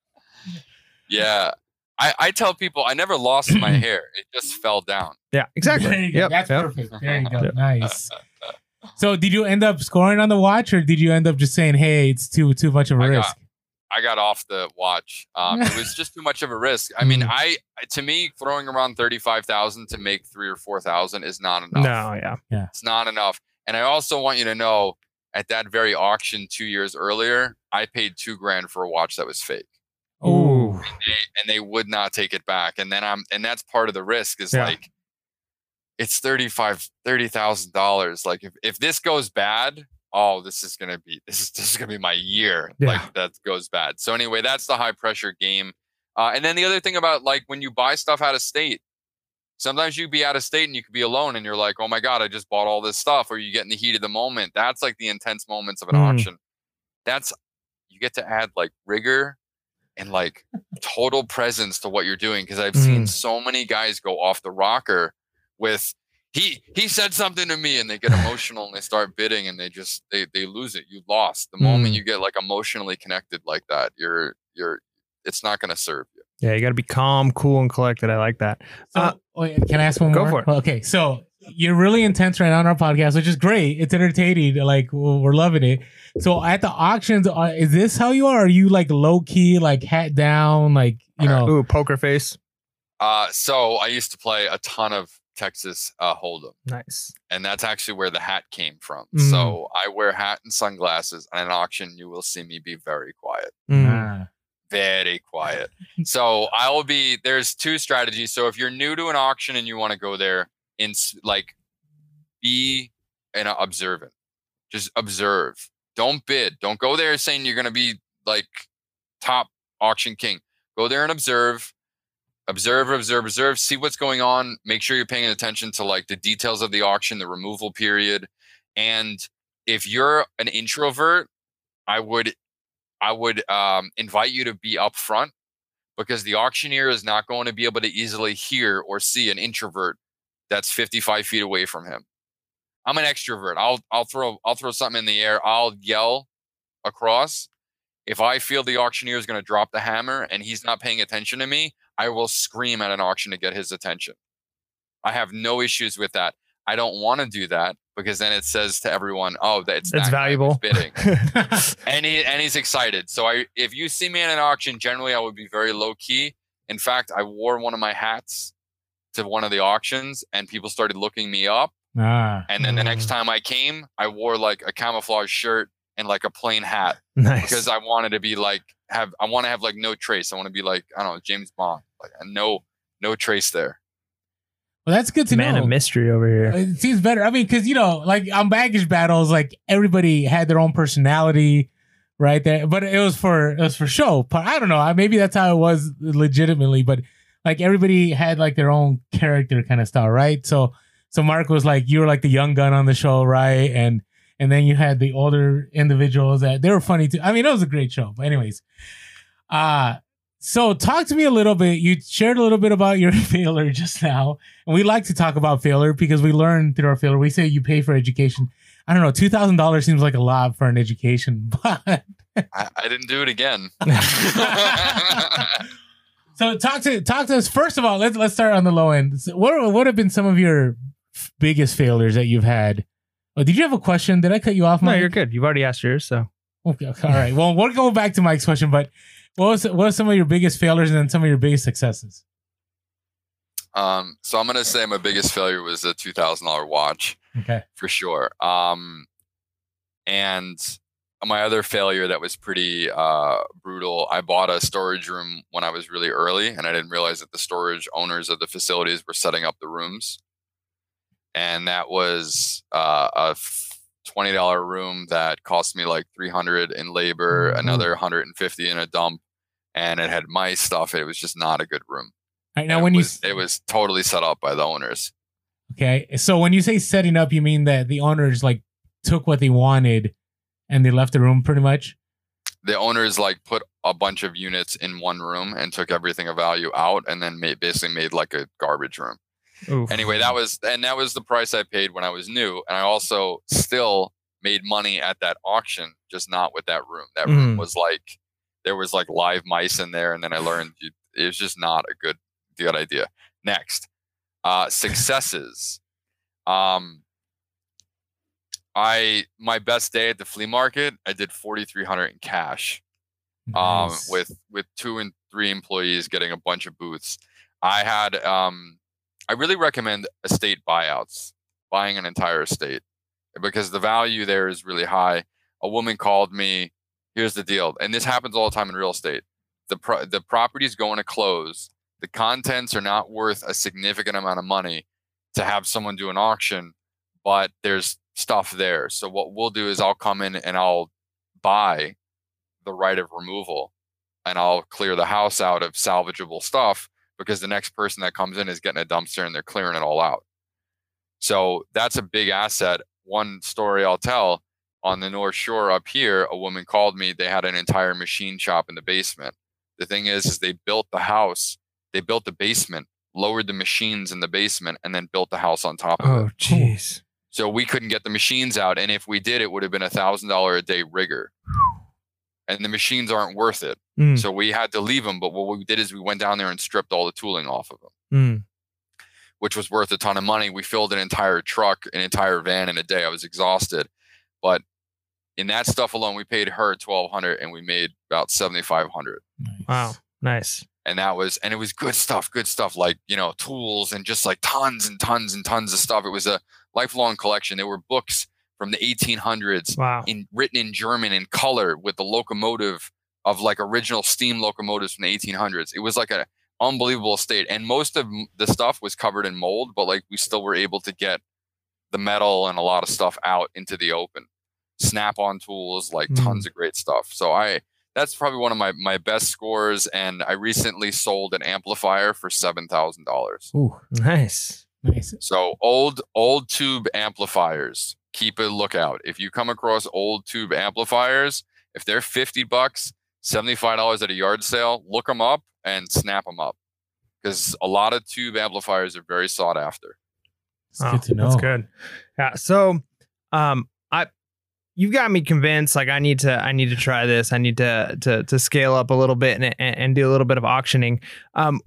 Yeah. I, I tell people I never lost my hair. It just fell down. Yeah, exactly. There you go. Yep. That's yep. perfect. There you go. Yep. Nice. So, did you end up scoring on the watch, or did you end up just saying, "Hey, it's too too much of a I got- risk"? I got off the watch. Um, it was just too much of a risk. I mean, Mm. I to me throwing around thirty five thousand to make three or four thousand is not enough. No, yeah. yeah, It's not enough. And I also want you to know, at that very auction two years earlier, I paid two grand for a watch that was fake. Oh, they, and they would not take it back. And then I'm and that's part of the risk is Yeah. like it's thirty five thirty thousand dollars. Like if, if this goes bad, oh, this is gonna be this is this is gonna be my year. Yeah. Like that goes bad. So anyway, that's the high pressure game. Uh, and then the other thing about like when you buy stuff out of state, sometimes you be out of state and you could be alone and you're like, oh my god, I just bought all this stuff, or you get in the heat of the moment. That's like the intense moments of an Mm. auction. That's you get to add like rigor and like total presence to what you're doing because I've seen Mm. so many guys go off the rocker with he he said something to me and they get emotional and they start bidding and they just they they lose it. You lost. The moment Mm. you get like emotionally connected like that, you're you're it's not going to serve you. Yeah, you got to be calm, cool, and collected. I like that. So, Uh, wait, can I ask one go more? for it. Okay, so you're really intense right now on our podcast, which is great. It's entertaining. Like we're we're loving it. So at the auctions, uh, is this how you are? Are you like low key, like hat down, like you know? Ooh, poker face. Uh so I used to play a ton of Texas uh Hold'em Nice. and that's actually where the hat came from. Mm. So I wear hat and sunglasses at an auction you will see me be very quiet. Mm. Ah. very quiet. so I will be there's two strategies. So if you're new to an auction and you want to go there, in like be an observant. Just observe. Don't bid. Don't go there saying you're gonna be like top auction king. Go there and observe. Observe, observe, observe. See what's going on. Make sure you're paying attention to like the details of the auction, the removal period, and if you're an introvert, I would I would um, invite you to be up front because the auctioneer is not going to be able to easily hear or see an introvert that's 55 feet away from him. I'm an extrovert. I'll I'll throw I'll throw something in the air. I'll yell across. If I feel the auctioneer is going to drop the hammer and he's not paying attention to me, I will scream at an auction to get his attention. I have no issues with that. I don't want to do that because then it says to everyone, "Oh, that's It's valuable. bidding." and he and he's excited. So I, if you see me at an auction, generally I would be very low key. In fact, I wore one of my hats to one of the auctions, and people started looking me up. ah. And then the next Mm. time I came, I wore like a camouflage shirt and like a plain hat nice. because I wanted to be like have I want to have like no trace. I want to be like I don't know James Bond, like no no trace there. Well, that's good to Man know. Man of mystery over here. It seems better. I mean, because you know, like on baggage battles, like everybody had their own personality, right there. But it was for it was for show. But I don't know. I- Maybe that's how it was legitimately. But like everybody had like their own character kind of style, right? So so Mark was like you were like the young gun on the show, right? And and then you had the older individuals that they were funny too. I mean, it was a great show. But anyways, uh so talk to me a little bit. You shared a little bit about your failure just now, and we like to talk about failure because we learn through our failure. We say you pay for education. I don't know, two thousand dollars seems like a lot for an education, but I, I didn't do it again. so talk to talk to us first of all. Let's let's start on the low end. So what what have been some of your biggest failures that you've had? Oh, did you have a question? Did I cut you off? No, Mike? you're good. You've already asked yours, so Okay, okay, all right. Well, we'll go back to Mike's question, but what was what are some of your biggest failures and then some of your biggest successes? um, so I'm gonna say my biggest failure was a two thousand dollar watch. Okay. for sure. Um, and my other failure that was pretty uh, brutal. I bought a storage room when I was really early, and I didn't realize that the storage owners of the facilities were setting up the rooms. And that was uh, a twenty dollar room that cost me like three hundred in labor, Mhm. another hundred and fifty in a dump, and it had mice stuff. It was just not a good room. Right. Now, And when it you it was totally set up by the owners. okay, so when you say setting up, you mean that the owners like took what they wanted and they left the room pretty much. the owners like put a bunch of units in one room and took everything of value out and then made basically made like a garbage room Oof. anyway that was and that was the price i paid when i was new and i also still made money at that auction just not with that room that room Mm. was like there was like live mice in there and then i learned you- it was just not a good good idea next uh successes um i my best day at the flea market i did 4300 in cash um, with with two and three employees getting a bunch of booths. I had um, I really recommend estate buyouts, buying an entire estate, because the value there is really high. A woman called me. Here's the deal, and this happens all the time in real estate. The pro- the property's going to close. The contents are not worth a significant amount of money to have someone do an auction, but there's stuff there. So what we'll do is I'll come in and I'll buy the right of removal and I'll clear the house out of salvageable stuff because the next person that comes in is getting a dumpster and they're clearing it all out. So that's a big asset. One story I'll tell on the North Shore up here, a woman called me. They had an entire machine shop in the basement. The thing is, is they built the house, they built the basement, lowered the machines in the basement, and then built the house on top of oh, it. Oh, jeez. So we couldn't get the machines out, and if we did, it would have been a thousand dollar a day rigor. And the machines aren't worth it, Mm, so we had to leave them. But what we did is we went down there and stripped all the tooling off of them, mm. which was worth a ton of money. We filled an entire truck, an entire van in a day. I was exhausted, but in that stuff alone, we paid her twelve hundred, and we made about seventy five hundred. Nice. Wow. Nice. and that was and it was good stuff good stuff like you know tools and just like tons and tons and tons of stuff it was a lifelong collection there were books from the 1800s Wow. in written in german in color with the locomotive of like original steam locomotives from the 1800s it was like an unbelievable state and most of the stuff was covered in mold but like we still were able to get the metal and a lot of stuff out into the open snap on tools like Mm. tons of great stuff so i that's probably one of my, my best scores and i recently sold an amplifier for $7000 Ooh, Nice. nice. so old old tube amplifiers keep a lookout if you come across old tube amplifiers if they're 50 bucks $75 at a yard sale look them up and snap them up because a lot of tube amplifiers are very sought after Oh, good to know. That's good. Yeah. So, um, I, you've got me convinced. Like, I need to, I need to try this. I need to, to, to scale up a little bit and, and, and do a little bit of auctioning. Um,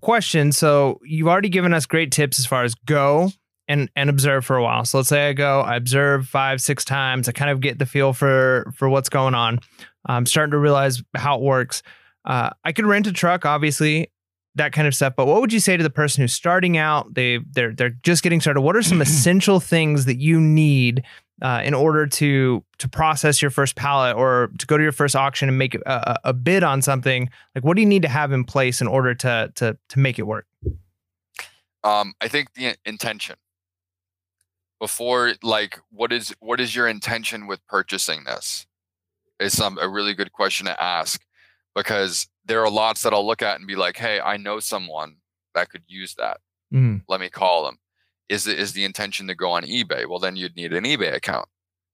question. So you've already given us great tips as far as go and and observe for a while. So let's say I go, I observe five, six times. I kind of get the feel for for what's going on. I'm starting to realize how it works. Uh, I could rent a truck, obviously, that kind of stuff. But what would you say to the person who's starting out? They they're they're just getting started. What are some essential things that you need uh, in order to to process your first pallet or to go to your first auction and make a, a, a bid on something? Like, what do you need to have in place in order to to to make it work? um, i think the intention before like what is what is your intention with purchasing this is some a really good question to ask because there are lots that I'll look at and be like, hey, I know someone that could use that. Mm. Let me call them. Is it is the intention to go on eBay? Well, then you'd need an eBay account.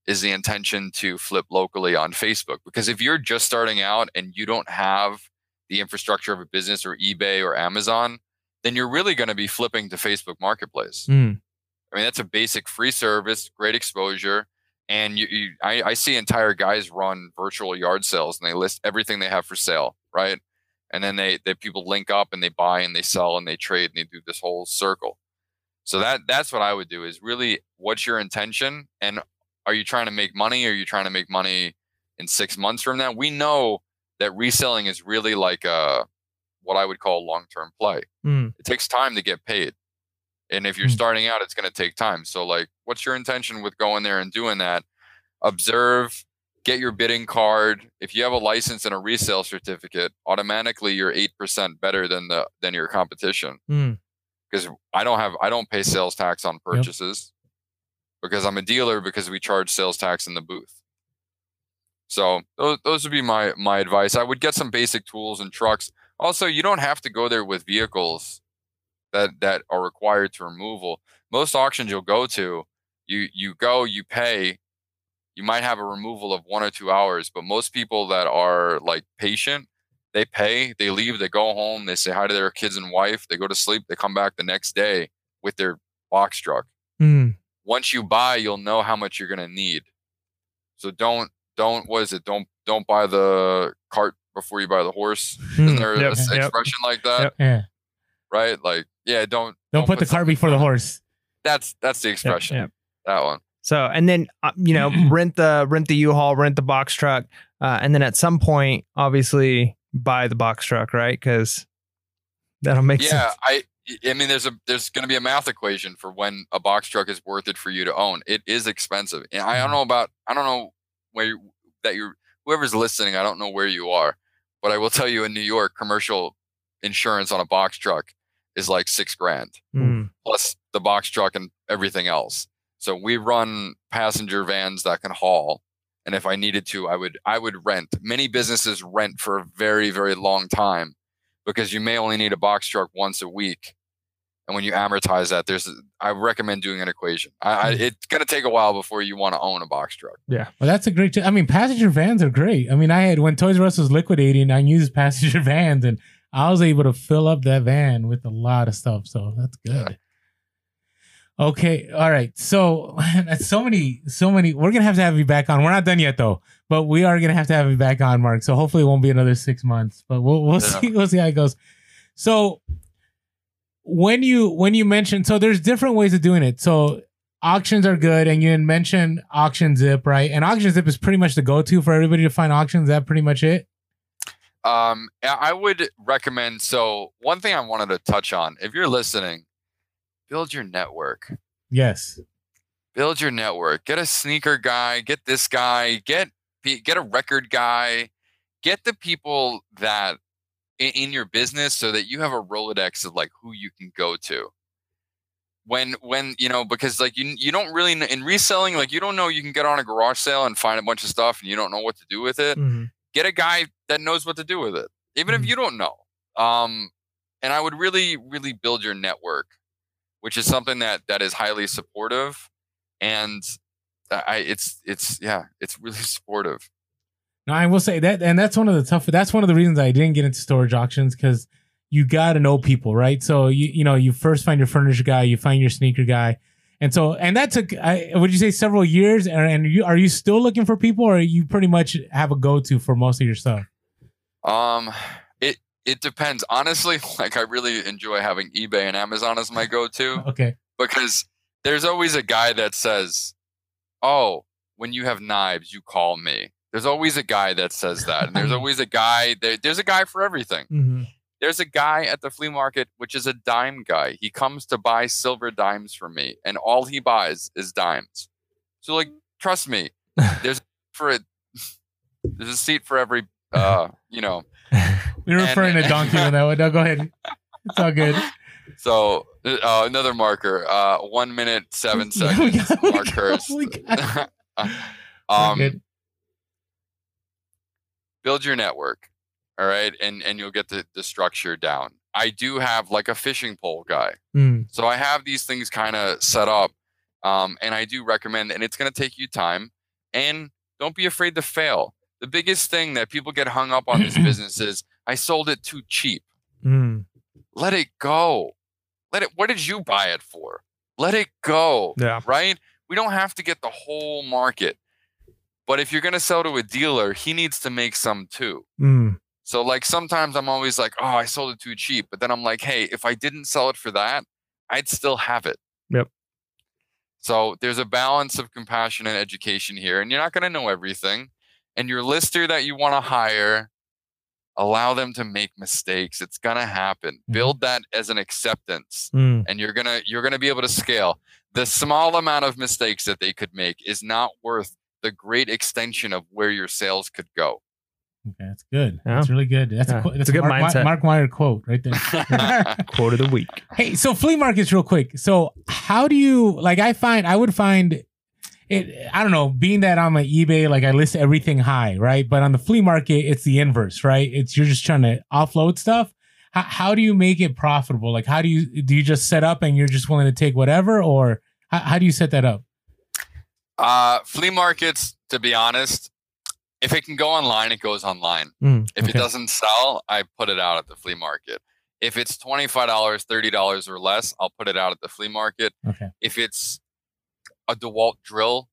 Is the intention to flip locally on Facebook? Because if you're just starting out and you don't have the infrastructure of a business or eBay or Amazon, then you're really going to be flipping to Facebook Marketplace. Mm. I mean, that's a basic free service, great exposure. And you, you I, I see entire guys run virtual yard sales and they list everything they have for sale, right? And then they, they people link up and they buy and they sell and they trade and they do this whole circle. So that that's what I would do is really what's your intention and are you trying to make money? Or are you trying to make money in six months from now? We know that reselling is really like a what I would call long term play. Mm. It takes time to get paid. And if you're Mm. starting out, it's going to take time. So, like, what's your intention with going there and doing that? Observe, get your bidding card. If you have a license and a resale certificate, automatically you're eight percent better than the than your competition. Mm. Because I don't have I don't pay sales tax on purchases because I'm a dealer because we charge sales tax in the booth. So those those would be my my advice. I would get some basic tools and trucks. Also, you don't have to go there with vehicles that that are required to removal. Most auctions you'll go to, you you go, you pay, you might have a removal of one or two hours, but most people that are like patient, they pay, they leave, they go home, they say hi to their kids and wife, they go to sleep, they come back the next day with their box truck. Mm. Once you buy, you'll know how much you're gonna need. So don't don't what is it? Don't don't buy the cart before you buy the horse. Isn't Mm. there Yep, a s- yep. expression like that? Yep. Yeah. Right? Like, yeah, don't Don't, put the cart before the horse. That's that's the expression. yep. That one. So and then uh, you know rent the rent the U-Haul, rent the box truck, uh, and then at some point, obviously buy the box truck, right? Because that'll make yeah, sense. I I mean there's a there's going to be a math equation for when a box truck is worth it for you to own. It is expensive. And I don't Mm-hmm. know about I don't know where you, that you're whoever's listening, I don't know where you are, but I will tell you in New York commercial insurance on a box truck is like 6 grand Mm. plus the box truck and everything else. So we run passenger vans that can haul. And if I needed to, I would I would rent. Many businesses rent for a very, very long time because you may only need a box truck once a week. And when you amortize that, there's I recommend doing an equation. I, I, it's gonna take a while before you want to own a box truck. Yeah, well, that's a great. I mean, passenger vans are great. I mean, I had when Toys R Us was liquidating, I used passenger vans, and I was able to fill up that van with a lot of stuff. So that's good. Okay, all right. So that's so many, so many. We're gonna have to have you back on. We're not done yet though, but we are gonna have to have you back on, Mark. So hopefully it won't be another six months, but we'll we'll Yeah. see we'll see how it goes. So when you when you mentioned so there's different ways of doing it. So auctions are good, and you mentioned AuctionZip, right? And AuctionZip is pretty much the go-to for everybody to find auctions. Is that pretty much it? Um, I would recommend. So one thing I wanted to touch on, if you're listening, build your network. Yes. build your network get a sneaker guy get this guy get get a record guy get the people that in, in your business so that you have a rolodex of like who you can go to when when you know because like you you don't really in reselling like you don't know you can get on a garage sale and find a bunch of stuff and you don't know what to do with it Mhm. Get a guy that knows what to do with it even if you don't know um and i would really really build your network which is something that that is highly supportive and i it's it's yeah it's really supportive No, I will say that, and that's one of the tough. That's one of the reasons I didn't get into storage auctions because you got to know people, right? So you you know you first find your furniture guy, you find your sneaker guy, and so and that took. I, would you say several years? And, and you are you still looking for people, or you pretty much have a go to for most of your stuff? um it it depends honestly like i really enjoy having ebay and amazon as my go-to Okay, because there's always a guy that says oh when you have knives you call me there's always a guy that says that and there's always a guy there, there's a guy for everything Mhm. There's a guy at the flea market which is a dime guy he comes to buy silver dimes from me and all he buys is dimes so like trust me there's for it there's a seat for every uh you know we were And- referring to donkey on that one. No, go ahead. It's all good. so uh, another marker uh one minute seven seconds we mark Hurst. um build your network All right. And and you'll get the, the structure down. I do have like a fishing pole guy. Mm. So I have these things kind of set up. Um, and I do recommend, and it's going to take you time. And don't be afraid to fail. The biggest thing that people get hung up on this business is I sold it too cheap. Mm. Let it go. Let it. What did you buy it for? Let it go. Yeah. Right. We don't have to get the whole market. But if you're going to sell to a dealer, he needs to make some too. Mm. So like sometimes I'm always like, oh, I sold it too cheap. But then I'm like, hey, if I didn't sell it for that, I'd still have it. Yep. So there's a balance of compassion and education here, and you're not going to know everything. And your lister that you want to hire, allow them to make mistakes. It's going to happen. Mhm. Build that as an acceptance, Mm. and you're gonna you're gonna be able to scale. The small amount of mistakes that they could make is not worth the great extension of where your sales could go. Okay, that's good. Yeah. That's really good. That's Yeah, a, qu- it's that's a good Mark, Mi- mindset. Mark Meyer quote right there. Quote of the week. Hey, so flea markets, real quick. So, how do you like? I find I would find it. I don't know. Being that on my eBay, like I list everything high, right? But on the flea market, it's the inverse, right? It's you're just trying to offload stuff. How, how do you make it profitable? Like, how do you do? You just set up and you're just willing to take whatever, or how, how do you set that up? Uh, flea markets, to be honest, if it can go online, it goes online. Mm, If it doesn't sell, I put it out at the flea market. If it's $25, $30 or less, I'll put it out at the flea market. Okay. If it's a DeWalt drill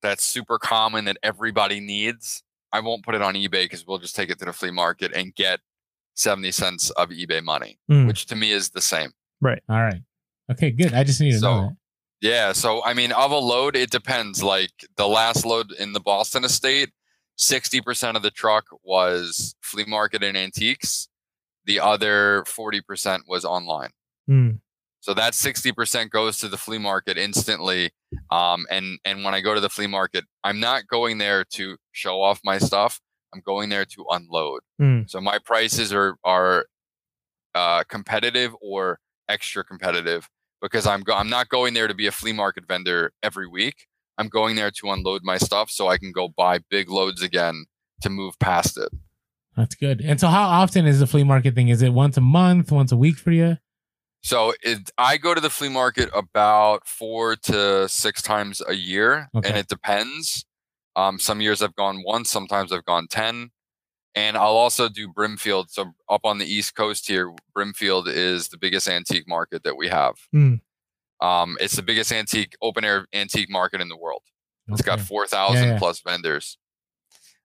that's super common that everybody needs, I won't put it on eBay because we'll just take it to the flea market and get 70 cents of eBay money, Mm. which to me is the same. Right. All right. Okay, good. I just need to So- know that. Yeah. So, I mean, of a load, it depends. Like the last load in the Boston estate, 60% of the truck was flea market and antiques. The other 40% was online. Mm. So that 60% goes to the flea market instantly. Um, and, and when I go to the flea market, I'm not going there to show off my stuff. I'm going there to unload. Mm. So my prices are, are uh, competitive or extra competitive because I'm go- I'm not going there to be a flea market vendor every week. I'm going there to unload my stuff so I can go buy big loads again to move past it. That's good. And so, how often is the flea market thing? Is it once a month, once a week for you? So it, I go to the flea market about four to six times a year, Okay. and it depends. Um, some years I've gone once, sometimes I've gone ten, and I'll also do Brimfield. So up on the East Coast here, Brimfield is the biggest antique market that we have. Hmm. Um, it's the biggest antique open air antique market in the world. It's got Okay. four thousand yeah. plus vendors.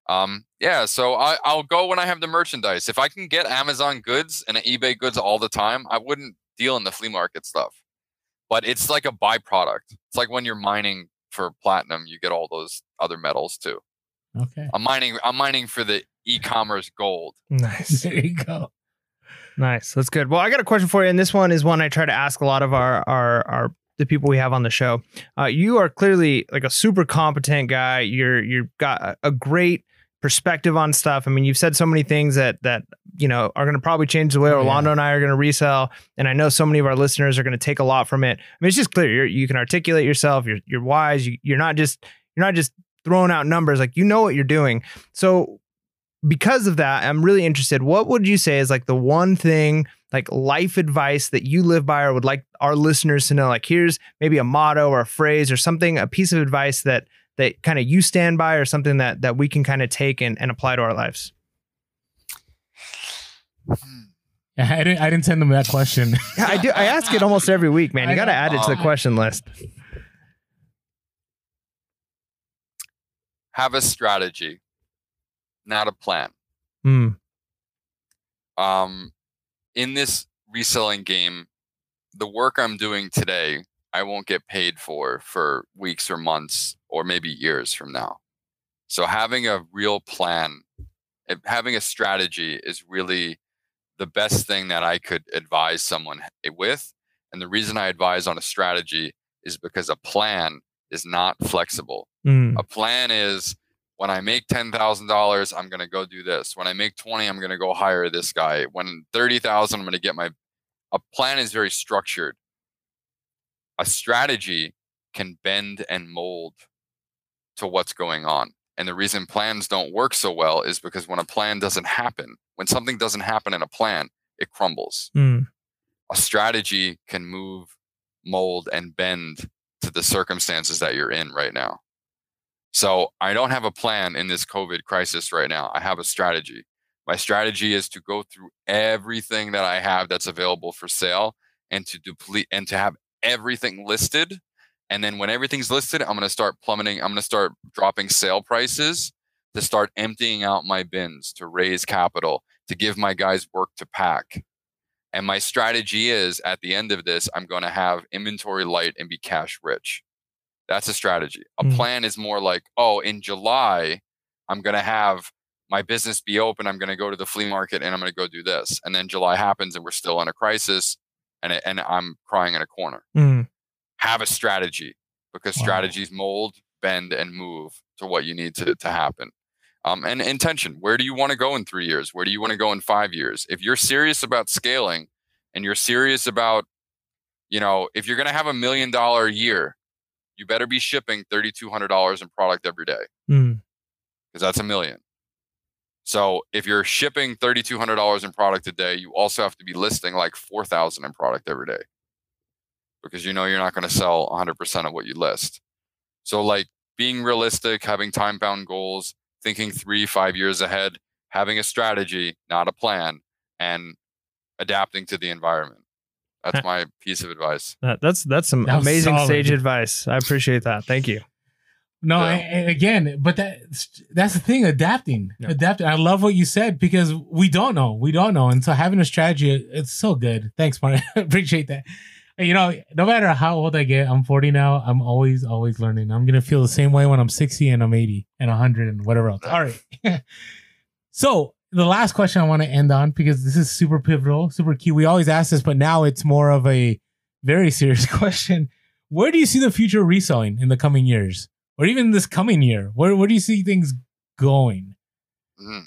Um, yeah, so I, I'll go when I have the merchandise. If I can get Amazon goods and eBay goods all the time, I wouldn't deal in the flea market stuff. But it's like a byproduct. It's like when you're mining for platinum, you get all those other metals too. Okay. I'm mining. I'm mining for the e-commerce gold. Nice. There you go. Nice. That's good. Well, I got a question for you, and this one is one I try to ask a lot of our our our the people we have on the show. Uh, you are clearly like a super competent guy. You're you've got a, great perspective on stuff. I mean, you've said so many things that that you know are going to probably change the way Oh, yeah. Orlando and I are going to resell, and I know so many of our listeners are going to take a lot from it. I mean, it's just clear you're, you can articulate yourself. You're you're wise. You, you're not just you're not just throwing out numbers. Like you know what you're doing. So because of that, I'm really interested. What would you say is like the one thing, like life advice that you live by or would like our listeners to know? Like, here's maybe a motto or a phrase or something, a piece of advice that that kind of you stand by or something that that we can kind of take and, and apply to our lives. I didn't. I didn't send them that question. Yeah, I do. I ask it almost every week, man. You got to add it to the Um, question list. Have a strategy, not a plan. Hmm. um, in this reselling game, the work I'm doing today, I won't get paid for for weeks or months or maybe years from now. So having a real plan, eh, having a strategy is really the best thing that I could advise someone with. And the reason I advise on a strategy is because a plan is not flexible. Hmm. A plan is when I make ten thousand dollars, I'm gonna go do this. When I make twenty, I'm gonna go hire this guy. When thirty thousand, I'm gonna get my. A plan is very structured. A strategy can bend and mold to what's going on. And the reason plans don't work so well is because when a plan doesn't happen, when something doesn't happen in a plan, it crumbles. Mm. A strategy can move, mold, and bend to the circumstances that you're in right now. So I don't have a plan in this COVID crisis right now. I have a strategy. My strategy is to go through everything that I have that's available for sale and to deplete and to have everything listed. And then when everything's listed, I'm going to start plummeting. I'm going to start dropping sale prices to start emptying out my bins to raise capital to give my guys work to pack. And my strategy is at the end of this, I'm going to have inventory light and be cash rich. That's a strategy. A Mm. plan is more like, oh, in July, I'm going to have my business be open. I'm going to go to the flea market and I'm going to go do this. And then July happens and we're still in a crisis and, it, and I'm crying in a corner. Mm. Have a strategy because Wow. strategies mold, bend, and move to what you need to, to happen. Um, and intention. Where do you want to go in three years? Where do you want to go in five years? If you're serious about scaling and you're serious about, you know, if you're going to have a million dollar year, you better be shipping $3,200 in product every day Mm. because that's a million. So if you're shipping $3,200 in product a day, you also have to be listing like 4,000 in product every day because you know you're not going to sell 100% of what you list. So like being realistic, having time bound goals, thinking three, five years ahead, having a strategy, not a plan, and adapting to the environment. That's my piece of advice. That, that's that's some That amazing solid. sage advice. I appreciate that. Thank you. No, Yeah. I- and again, but that that's the thing. Adapting, Yeah. adapting. I love what you said because we don't know, we don't know, and so having a strategy, it's so good. Thanks, Mark. Appreciate that. You know, no matter how old I get, I'm 40 now. I'm always, always learning. I'm gonna feel the same way when I'm 60 and I'm 80 and 100 and whatever else. All right. so the last question I want to end on because this is super pivotal, super key. We always ask this, but now it's more of a very serious question. Where do you see the future reselling in the coming years? or even this coming year? Where where do you see things going? Mhm.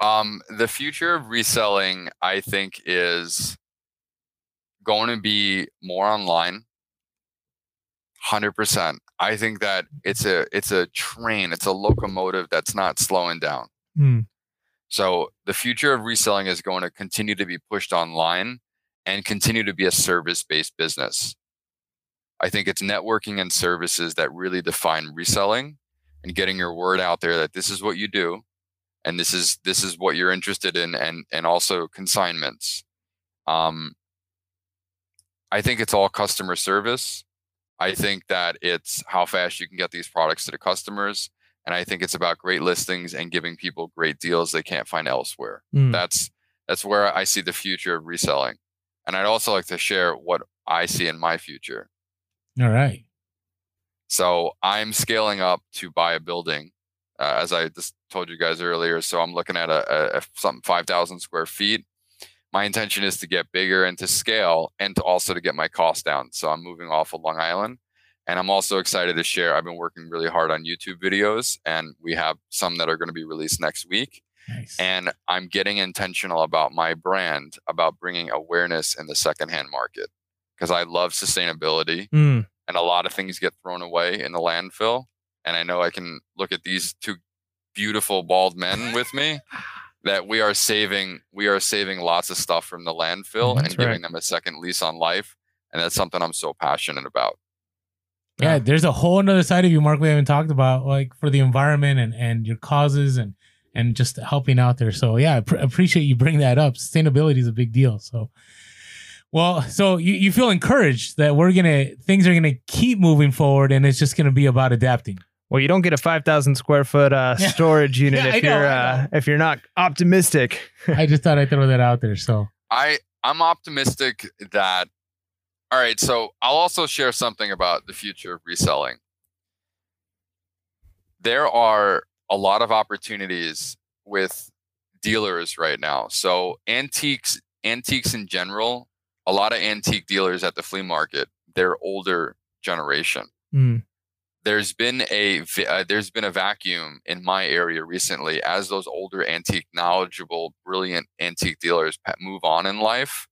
Um, the future of reselling, I think, is going to be more online. Hundred percent. I think that it's a it's a train, it's a locomotive that's not slowing down. Hmm. So the future of reselling is going to continue to be pushed online and continue to be a service-based business. I think it's networking and services that really define reselling and getting your word out there that this is what you do and this is this is what you're interested in and and also consignments. Um I think it's all customer service. I think that it's how fast you can get these products to the customers and I think it's about great listings and giving people great deals they can't find elsewhere. Mm. That's that's where I see the future of reselling. And I'd also like to share what I see in my future. All right. So I'm scaling up to buy a building, uh, as I just told you guys earlier. So I'm looking at a, a, a something 5,000 square feet. My intention is to get bigger and to scale, and to also to get my costs down. So I'm moving off of Long Island, and I'm also excited to share. I've been working really hard on YouTube videos, and we have some that are going to be released next week. Nice. And I'm getting intentional about my brand, about bringing awareness in the secondhand market, because I love sustainability Mm. and a lot of things get thrown away in the landfill. And I know I can look at these two beautiful bald men with me that we are saving we are saving lots of stuff from the landfill That's and giving right. them a second lease on life. And that's something I'm so passionate about. Yeah, there's a whole another side of you, Mark, we haven't talked about, like for the environment and and your causes and and just helping out there. So yeah, I pr- appreciate you bring that up. Sustainability is a big deal. So. Well, so you, you feel encouraged that we're gonna things are gonna keep moving forward, and it's just gonna be about adapting. Well, you don't get a five thousand square foot uh, Yeah. storage unit Yeah, if know, you're uh, if you're not optimistic. I just thought I'd throw that out there. So I I'm optimistic that all right, so I'll also share something about the future of reselling. There are a lot of opportunities with dealers right now. So antiques antiques in general, a lot of antique dealers at the flea market, they're older generation Mm. there's been a uh, there's been a vacuum in my area recently as those older antique knowledgeable brilliant antique dealers move on in life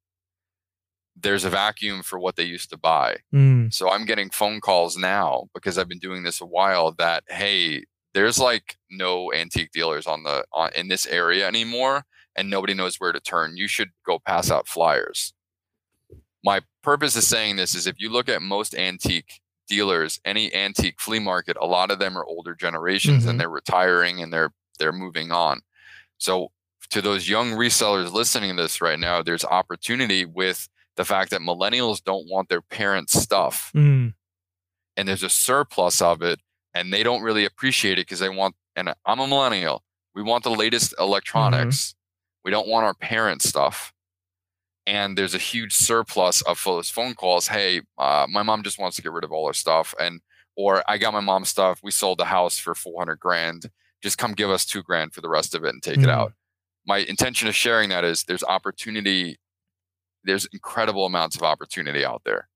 there's a vacuum for what they used to buy. Mm. So I'm getting phone calls now because I've been doing this a while that hey, there's like no antique dealers on the on in this area anymore and nobody knows where to turn. You should go pass out flyers. My purpose of saying this is if you look at most antique dealers, any antique flea market, a lot of them are older generations Mhm. and they're retiring and they're they're moving on. So to those young resellers listening to this right now, there's opportunity with the fact that millennials don't want their parents' stuff Mm. and there's a surplus of it and they don't really appreciate it because they want and I'm a millennial. We want the latest electronics. We don't want our parents' stuff. And there's a huge surplus of phone calls. Hey, uh, my mom just wants to get rid of all her stuff, and or I got my mom's stuff. We sold the house for 400 grand. Just come give us two grand for the rest of it and take it Mhm. out. My intention of sharing that is there's opportunity. There's incredible amounts of opportunity out there.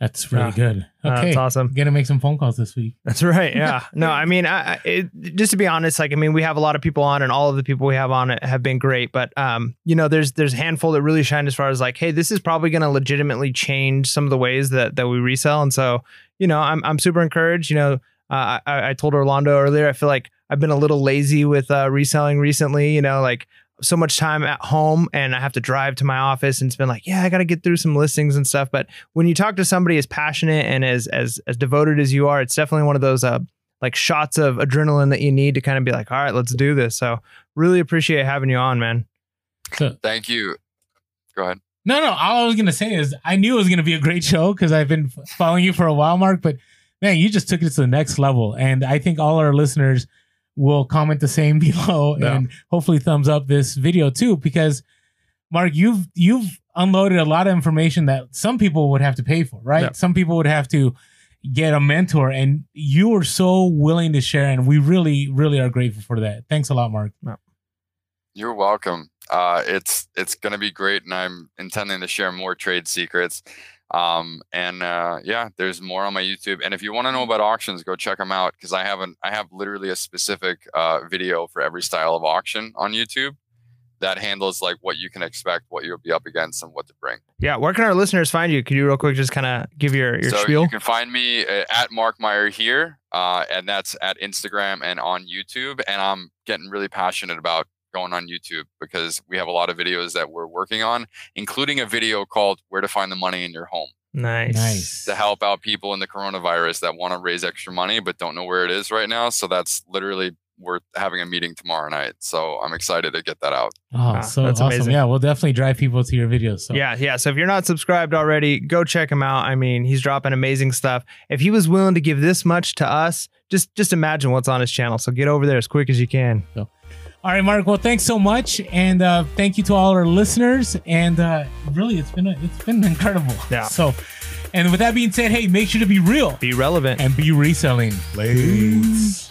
That's really Yeah. good. Uh, Okay. That's awesome. Gonna make some phone calls this week. That's right. Yeah. No, I mean, I, I- it, just to be honest, like, I mean, we have a lot of people on, and all of the people we have on it have been great. But, um, you know, there's there's a handful that really shine as far as like, hey, this is probably going to legitimately change some of the ways that that we resell. And so, you know, I'm I'm super encouraged. You know, uh, I I told Orlando earlier, I feel like I've been a little lazy with uh, reselling recently. You know, like so much time at home and I have to drive to my office and it's been like, yeah, I got to get through some listings and stuff. But when you talk to somebody as passionate and as as as devoted as you are, it's definitely one of those uh like shots of adrenaline that you need to kind of be like, all right, let's do this. So really appreciate having you on, man. Thank you. Go ahead. no, no. All I was gonna say is I knew it was gonna be a great show because I've been following you for a while, Mark. But man, you just took it to the next level, and I think all our listeners will comment the same below Yeah. and hopefully thumbs up this video too because Mark, you've you've unloaded a lot of information that some people would have to pay for, right? Yeah. Some people would have to get a mentor, and you were so willing to share, and we really, really are grateful for that. Thanks a lot, Mark. You're welcome. Uh, it's it's gonna be great, and I'm intending to share more trade secrets. Um, and uh, yeah, there's more on my YouTube. And if you want to know about auctions, go check them out because I haven't. I have literally a specific uh, video for every style of auction on YouTube that handles like what you can expect, what you'll be up against, and what to bring. Yeah, where can our listeners find you? Could you real quick just kind of give your your so spiel? you can find me uh, at Mark Meyer here, uh, and that's at Instagram and on YouTube. And I'm getting really passionate about going on YouTube because we have a lot of videos that we're working on, including a video called "Where to Find the Money in Your Home" nice. Nice. to help out people in the coronavirus that want to raise extra money but don't know where it is right now. So that's literally we're having a meeting tomorrow night. So I'm excited to get that out. Oh, Wow, so that's awesome. amazing. Yeah, we'll definitely drive people to your videos. So Yeah, yeah. So if you're not subscribed already, go check him out. I mean, he's dropping amazing stuff. If he was willing to give this much to us, just just imagine what's on his channel. So get over there as quick as you can. All right, Mark. Well, thanks so much, and uh, thank you to all our listeners. And uh, really, it's been it's been incredible. Yeah. So, and with that being said, hey, make sure to be real Be relevant. and be reselling. Late.